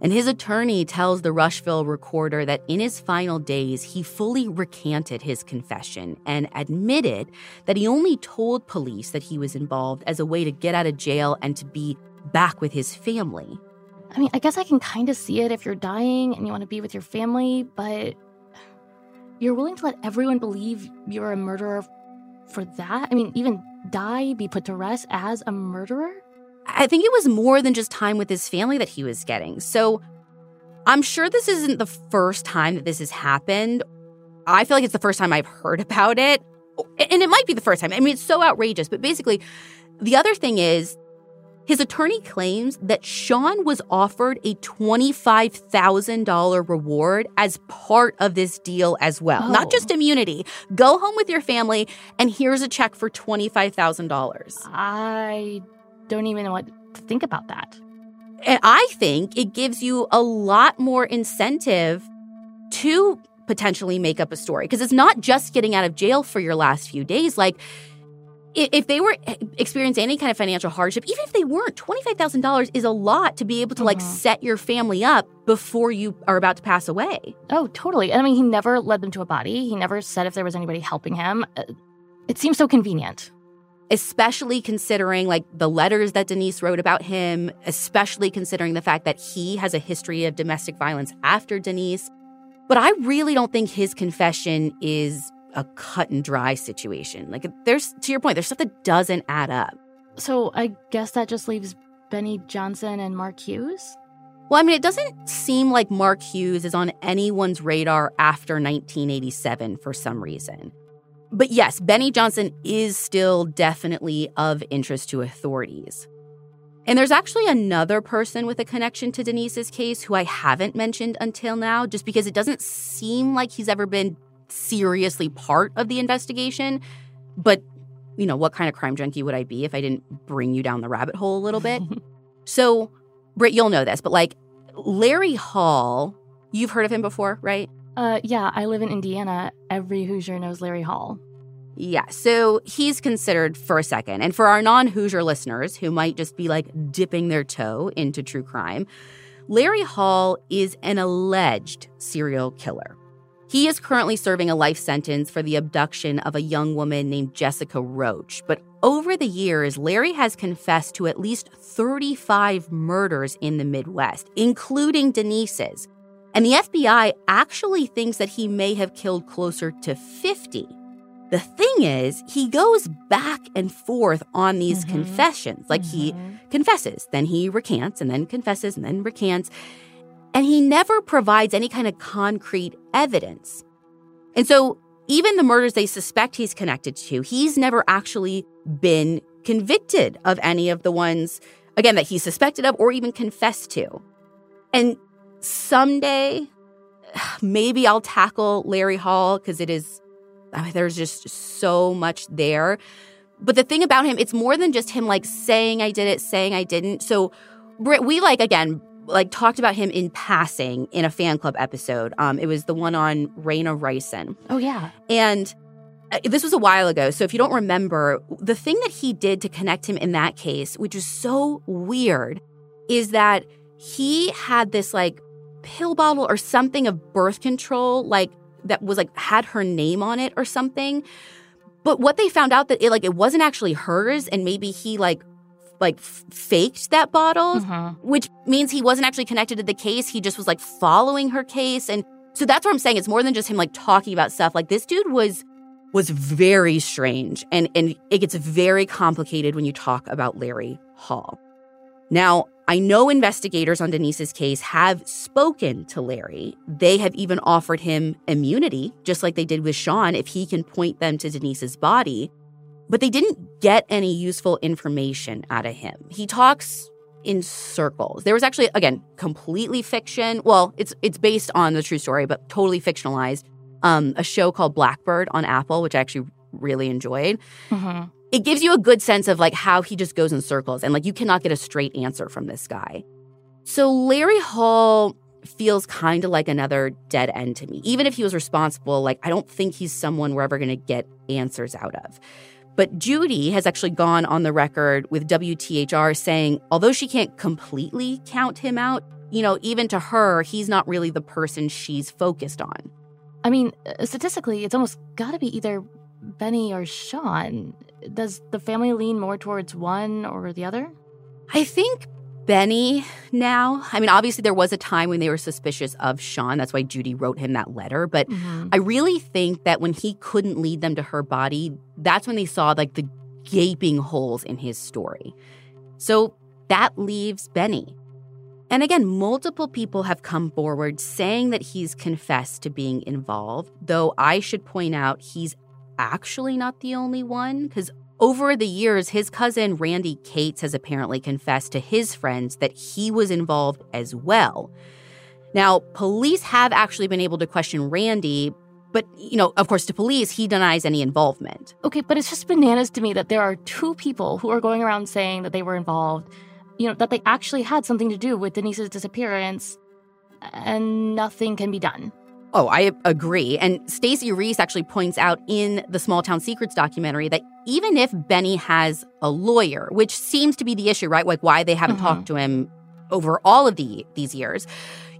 And his attorney tells the Rushville recorder that in his final days, he fully recanted his confession and admitted that he only told police that he was involved as a way to get out of jail and to be back with his family. I mean, I guess I can kind of see it if you're dying and you want to be with your family, but you're willing to let everyone believe you're a murderer for that? I mean, even die, be put to rest as a murderer? I think it was more than just time with his family that he was getting. So I'm sure this isn't the first time that this has happened. I feel like it's the first time I've heard about it. And it might be the first time. I mean, it's so outrageous. But basically, the other thing is his attorney claims that Sean was offered a $25,000 reward as part of this deal as well. Oh. Not just immunity. Go home with your family, and here's a check for $25,000. I don't even know what to think about that. And I think it gives you a lot more incentive to potentially make up a story because it's not just getting out of jail for your last few days. Like, if they were experiencing any kind of financial hardship, even if they weren't, $25,000 is a lot to be able to like mm-hmm. set your family up before you are about to pass away. Oh, totally. And I mean, he never led them to a body. He never said if there was anybody helping him. Uh, it seems so convenient especially considering like the letters that Denise wrote about him, especially considering the fact that he has a history of domestic violence after Denise. But I really don't think his confession is a cut and dry situation. Like there's to your point, there's stuff that doesn't add up. So I guess that just leaves Benny Johnson and Mark Hughes? Well, I mean, it doesn't seem like Mark Hughes is on anyone's radar after 1987 for some reason. But yes, Benny Johnson is still definitely of interest to authorities. And there's actually another person with a connection to Denise's case who I haven't mentioned until now, just because it doesn't seem like he's ever been seriously part of the investigation. But, you know, what kind of crime junkie would I be if I didn't bring you down the rabbit hole a little bit? [laughs] so, Brit, you'll know this, but like Larry Hall, you've heard of him before, right? Uh, yeah, I live in Indiana. Every Hoosier knows Larry Hall. Yeah, so he's considered for a second. And for our non Hoosier listeners who might just be like dipping their toe into true crime, Larry Hall is an alleged serial killer. He is currently serving a life sentence for the abduction of a young woman named Jessica Roach. But over the years, Larry has confessed to at least 35 murders in the Midwest, including Denise's. And the FBI actually thinks that he may have killed closer to 50. The thing is, he goes back and forth on these mm-hmm. confessions. Like mm-hmm. he confesses, then he recants, and then confesses, and then recants. And he never provides any kind of concrete evidence. And so, even the murders they suspect he's connected to, he's never actually been convicted of any of the ones, again, that he suspected of or even confessed to. And someday [sighs] maybe I'll tackle Larry Hall because it is, I mean, there's just so much there. But the thing about him, it's more than just him like saying I did it, saying I didn't. So we like, again, like talked about him in passing in a fan club episode. Um, it was the one on Raina Ricin. Oh, yeah. And uh, this was a while ago. So if you don't remember, the thing that he did to connect him in that case, which is so weird, is that he had this like pill bottle or something of birth control, like that was like had her name on it or something. But what they found out that it like it wasn't actually hers, and maybe he like like f- faked that bottle, mm-hmm. which means he wasn't actually connected to the case. He just was like following her case, and so that's what I'm saying. It's more than just him like talking about stuff. Like this dude was was very strange, and and it gets very complicated when you talk about Larry Hall. Now, I know investigators on Denise's case have spoken to Larry. They have even offered him immunity, just like they did with Sean, if he can point them to Denise's body. But they didn't get any useful information out of him. He talks in circles. There was actually, again, completely fiction. Well, it's it's based on the true story, but totally fictionalized. Um, a show called Blackbird on Apple, which I actually really enjoyed. Mm-hmm it gives you a good sense of like how he just goes in circles and like you cannot get a straight answer from this guy. So Larry Hall feels kind of like another dead end to me. Even if he was responsible, like I don't think he's someone we're ever going to get answers out of. But Judy has actually gone on the record with WTHR saying, although she can't completely count him out, you know, even to her, he's not really the person she's focused on. I mean, uh, statistically, it's almost got to be either Benny or Sean. Does the family lean more towards one or the other? I think Benny now. I mean, obviously, there was a time when they were suspicious of Sean. That's why Judy wrote him that letter. But mm-hmm. I really think that when he couldn't lead them to her body, that's when they saw like the gaping holes in his story. So that leaves Benny. And again, multiple people have come forward saying that he's confessed to being involved, though I should point out he's actually not the only one because over the years, his cousin Randy Cates has apparently confessed to his friends that he was involved as well. Now, police have actually been able to question Randy, but, you know, of course, to police, he denies any involvement. Okay, but it's just bananas to me that there are two people who are going around saying that they were involved, you know, that they actually had something to do with Denise's disappearance, and nothing can be done. Oh, I agree. And Stacey Reese actually points out in the Small Town Secrets documentary that even if Benny has a lawyer, which seems to be the issue, right? Like why they haven't mm-hmm. talked to him over all of the these years,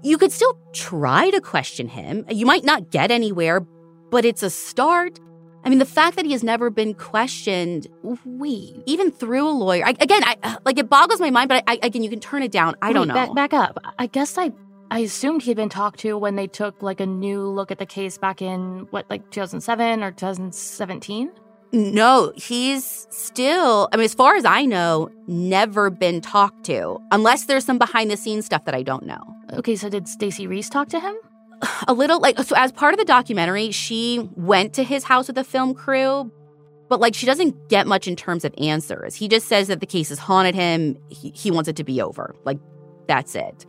you could still try to question him. You might not get anywhere, but it's a start. I mean, the fact that he has never been questioned, wait, even through a lawyer. I, again, I like it boggles my mind. But I, again, you can turn it down. I wait, don't know. Back, back up. I guess I I assumed he'd been talked to when they took like a new look at the case back in what, like 2007 or 2017? No, he's still, I mean, as far as I know, never been talked to, unless there's some behind the scenes stuff that I don't know. Okay, so did Stacey Reese talk to him? [sighs] A little, like, so as part of the documentary, she went to his house with the film crew, but like, she doesn't get much in terms of answers. He just says that the case has haunted him. He, he wants it to be over. Like, that's it.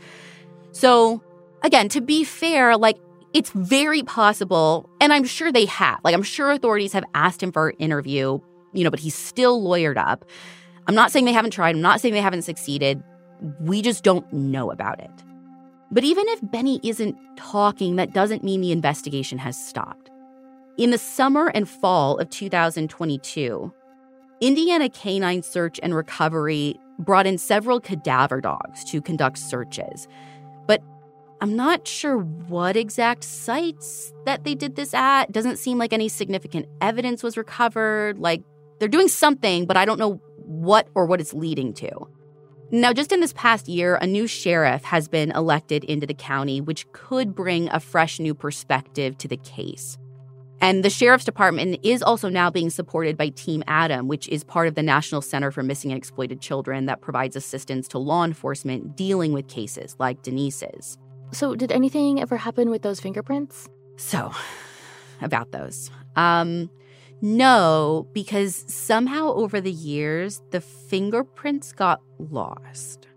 So, again, to be fair, like it's very possible, and I'm sure they have. Like, I'm sure authorities have asked him for an interview, you know, but he's still lawyered up. I'm not saying they haven't tried, I'm not saying they haven't succeeded. We just don't know about it. But even if Benny isn't talking, that doesn't mean the investigation has stopped. In the summer and fall of 2022, Indiana Canine Search and Recovery brought in several cadaver dogs to conduct searches. I'm not sure what exact sites that they did this at. Doesn't seem like any significant evidence was recovered. Like they're doing something, but I don't know what or what it's leading to. Now, just in this past year, a new sheriff has been elected into the county, which could bring a fresh new perspective to the case. And the sheriff's department is also now being supported by Team Adam, which is part of the National Center for Missing and Exploited Children that provides assistance to law enforcement dealing with cases like Denise's. So, did anything ever happen with those fingerprints? So, about those. Um, no, because somehow over the years, the fingerprints got lost.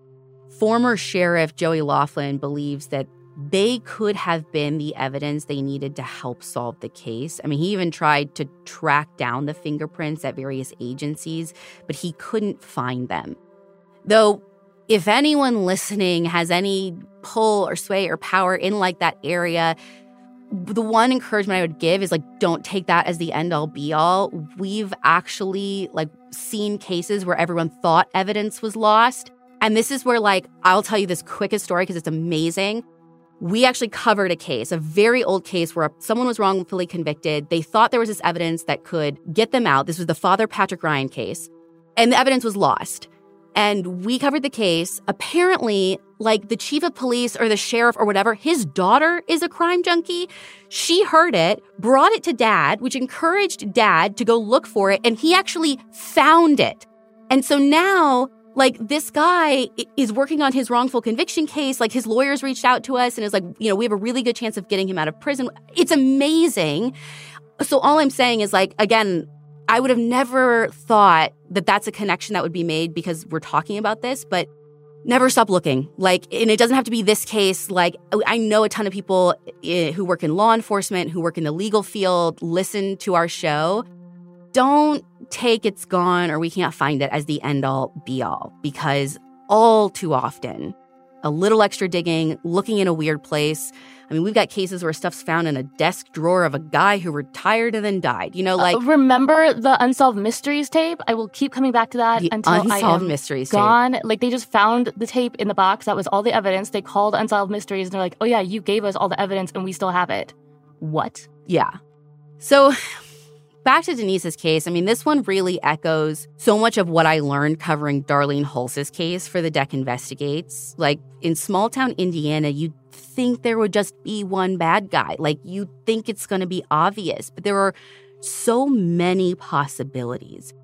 Former Sheriff Joey Laughlin believes that they could have been the evidence they needed to help solve the case. I mean, he even tried to track down the fingerprints at various agencies, but he couldn't find them. Though, if anyone listening has any pull or sway or power in like that area, the one encouragement I would give is like don't take that as the end all be all. We've actually like seen cases where everyone thought evidence was lost. And this is where like I'll tell you this quickest story because it's amazing. We actually covered a case, a very old case where someone was wrongfully convicted. They thought there was this evidence that could get them out. This was the Father Patrick Ryan case. And the evidence was lost. And we covered the case. Apparently, like the chief of police or the sheriff or whatever, his daughter is a crime junkie. She heard it, brought it to dad, which encouraged dad to go look for it, and he actually found it. And so now, like, this guy is working on his wrongful conviction case. Like, his lawyers reached out to us and is like, you know, we have a really good chance of getting him out of prison. It's amazing. So, all I'm saying is, like, again, I would have never thought that that's a connection that would be made because we're talking about this, but never stop looking. Like, and it doesn't have to be this case. Like, I know a ton of people eh, who work in law enforcement, who work in the legal field, listen to our show. Don't take it's gone or we can't find it as the end all be all because all too often, a little extra digging, looking in a weird place, I mean, we've got cases where stuff's found in a desk drawer of a guy who retired and then died. You know, like uh, remember the unsolved mysteries tape? I will keep coming back to that until unsolved I am mysteries gone. Tape. Like they just found the tape in the box. That was all the evidence. They called unsolved mysteries and they're like, "Oh yeah, you gave us all the evidence and we still have it." What? Yeah. So back to Denise's case, I mean, this one really echoes so much of what I learned covering Darlene Hulse's case for the Deck Investigates. Like in small town Indiana, you'd think there would just be one bad guy. Like you'd think it's going to be obvious, but there are so many possibilities.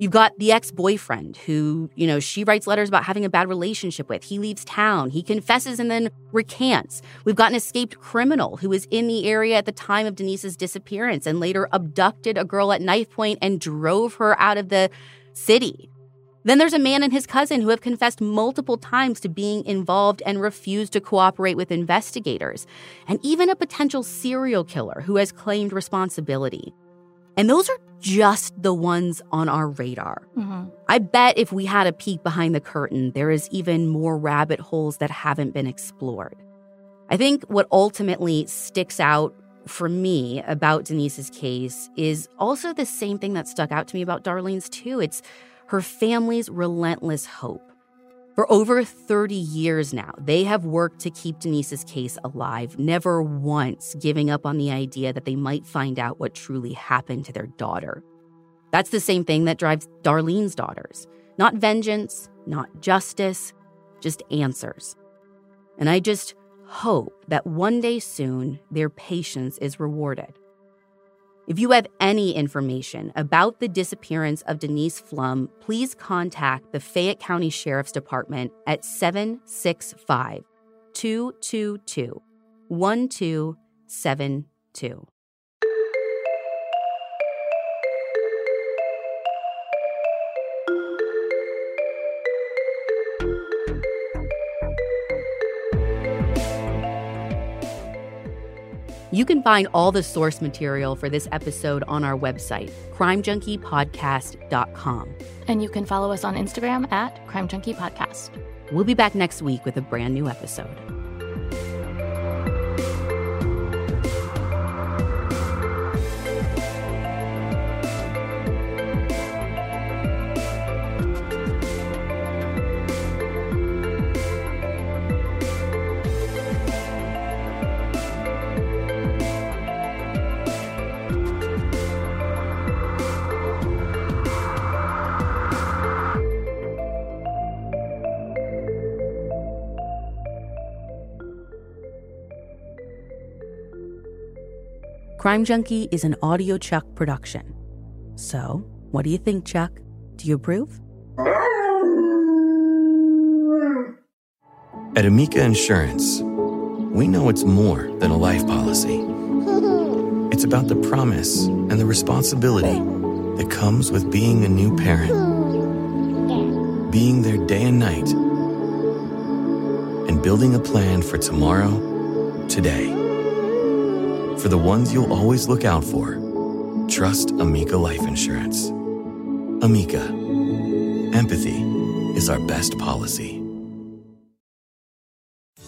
You've got the ex boyfriend who, you know, she writes letters about having a bad relationship with. He leaves town. He confesses and then recants. We've got an escaped criminal who was in the area at the time of Denise's disappearance and later abducted a girl at knife point and drove her out of the city. Then there's a man and his cousin who have confessed multiple times to being involved and refused to cooperate with investigators, and even a potential serial killer who has claimed responsibility. And those are just the ones on our radar. Mm-hmm. I bet if we had a peek behind the curtain, there is even more rabbit holes that haven't been explored. I think what ultimately sticks out for me about Denise's case is also the same thing that stuck out to me about Darlene's, too. It's her family's relentless hope. For over 30 years now, they have worked to keep Denise's case alive, never once giving up on the idea that they might find out what truly happened to their daughter. That's the same thing that drives Darlene's daughters. Not vengeance, not justice, just answers. And I just hope that one day soon their patience is rewarded. If you have any information about the disappearance of Denise Pflum, please contact the Fayette County Sheriff's Department at 765 222 1272. You can find all the source material for this episode on our website, crimejunkiepodcast.com. And you can follow us on Instagram at Crime Junkie Podcast. We'll be back next week with a brand new episode. Crime Junkie is an Audio Chuck production. So, what do you think, Chuck? Do you approve? At Amica Insurance, we know it's more than a life policy. [laughs] It's about the promise and the responsibility that comes with being a new parent, being there day and night, and building a plan for tomorrow today. For the ones you'll always look out for, trust Amica Life Insurance. Amica, empathy is our best policy.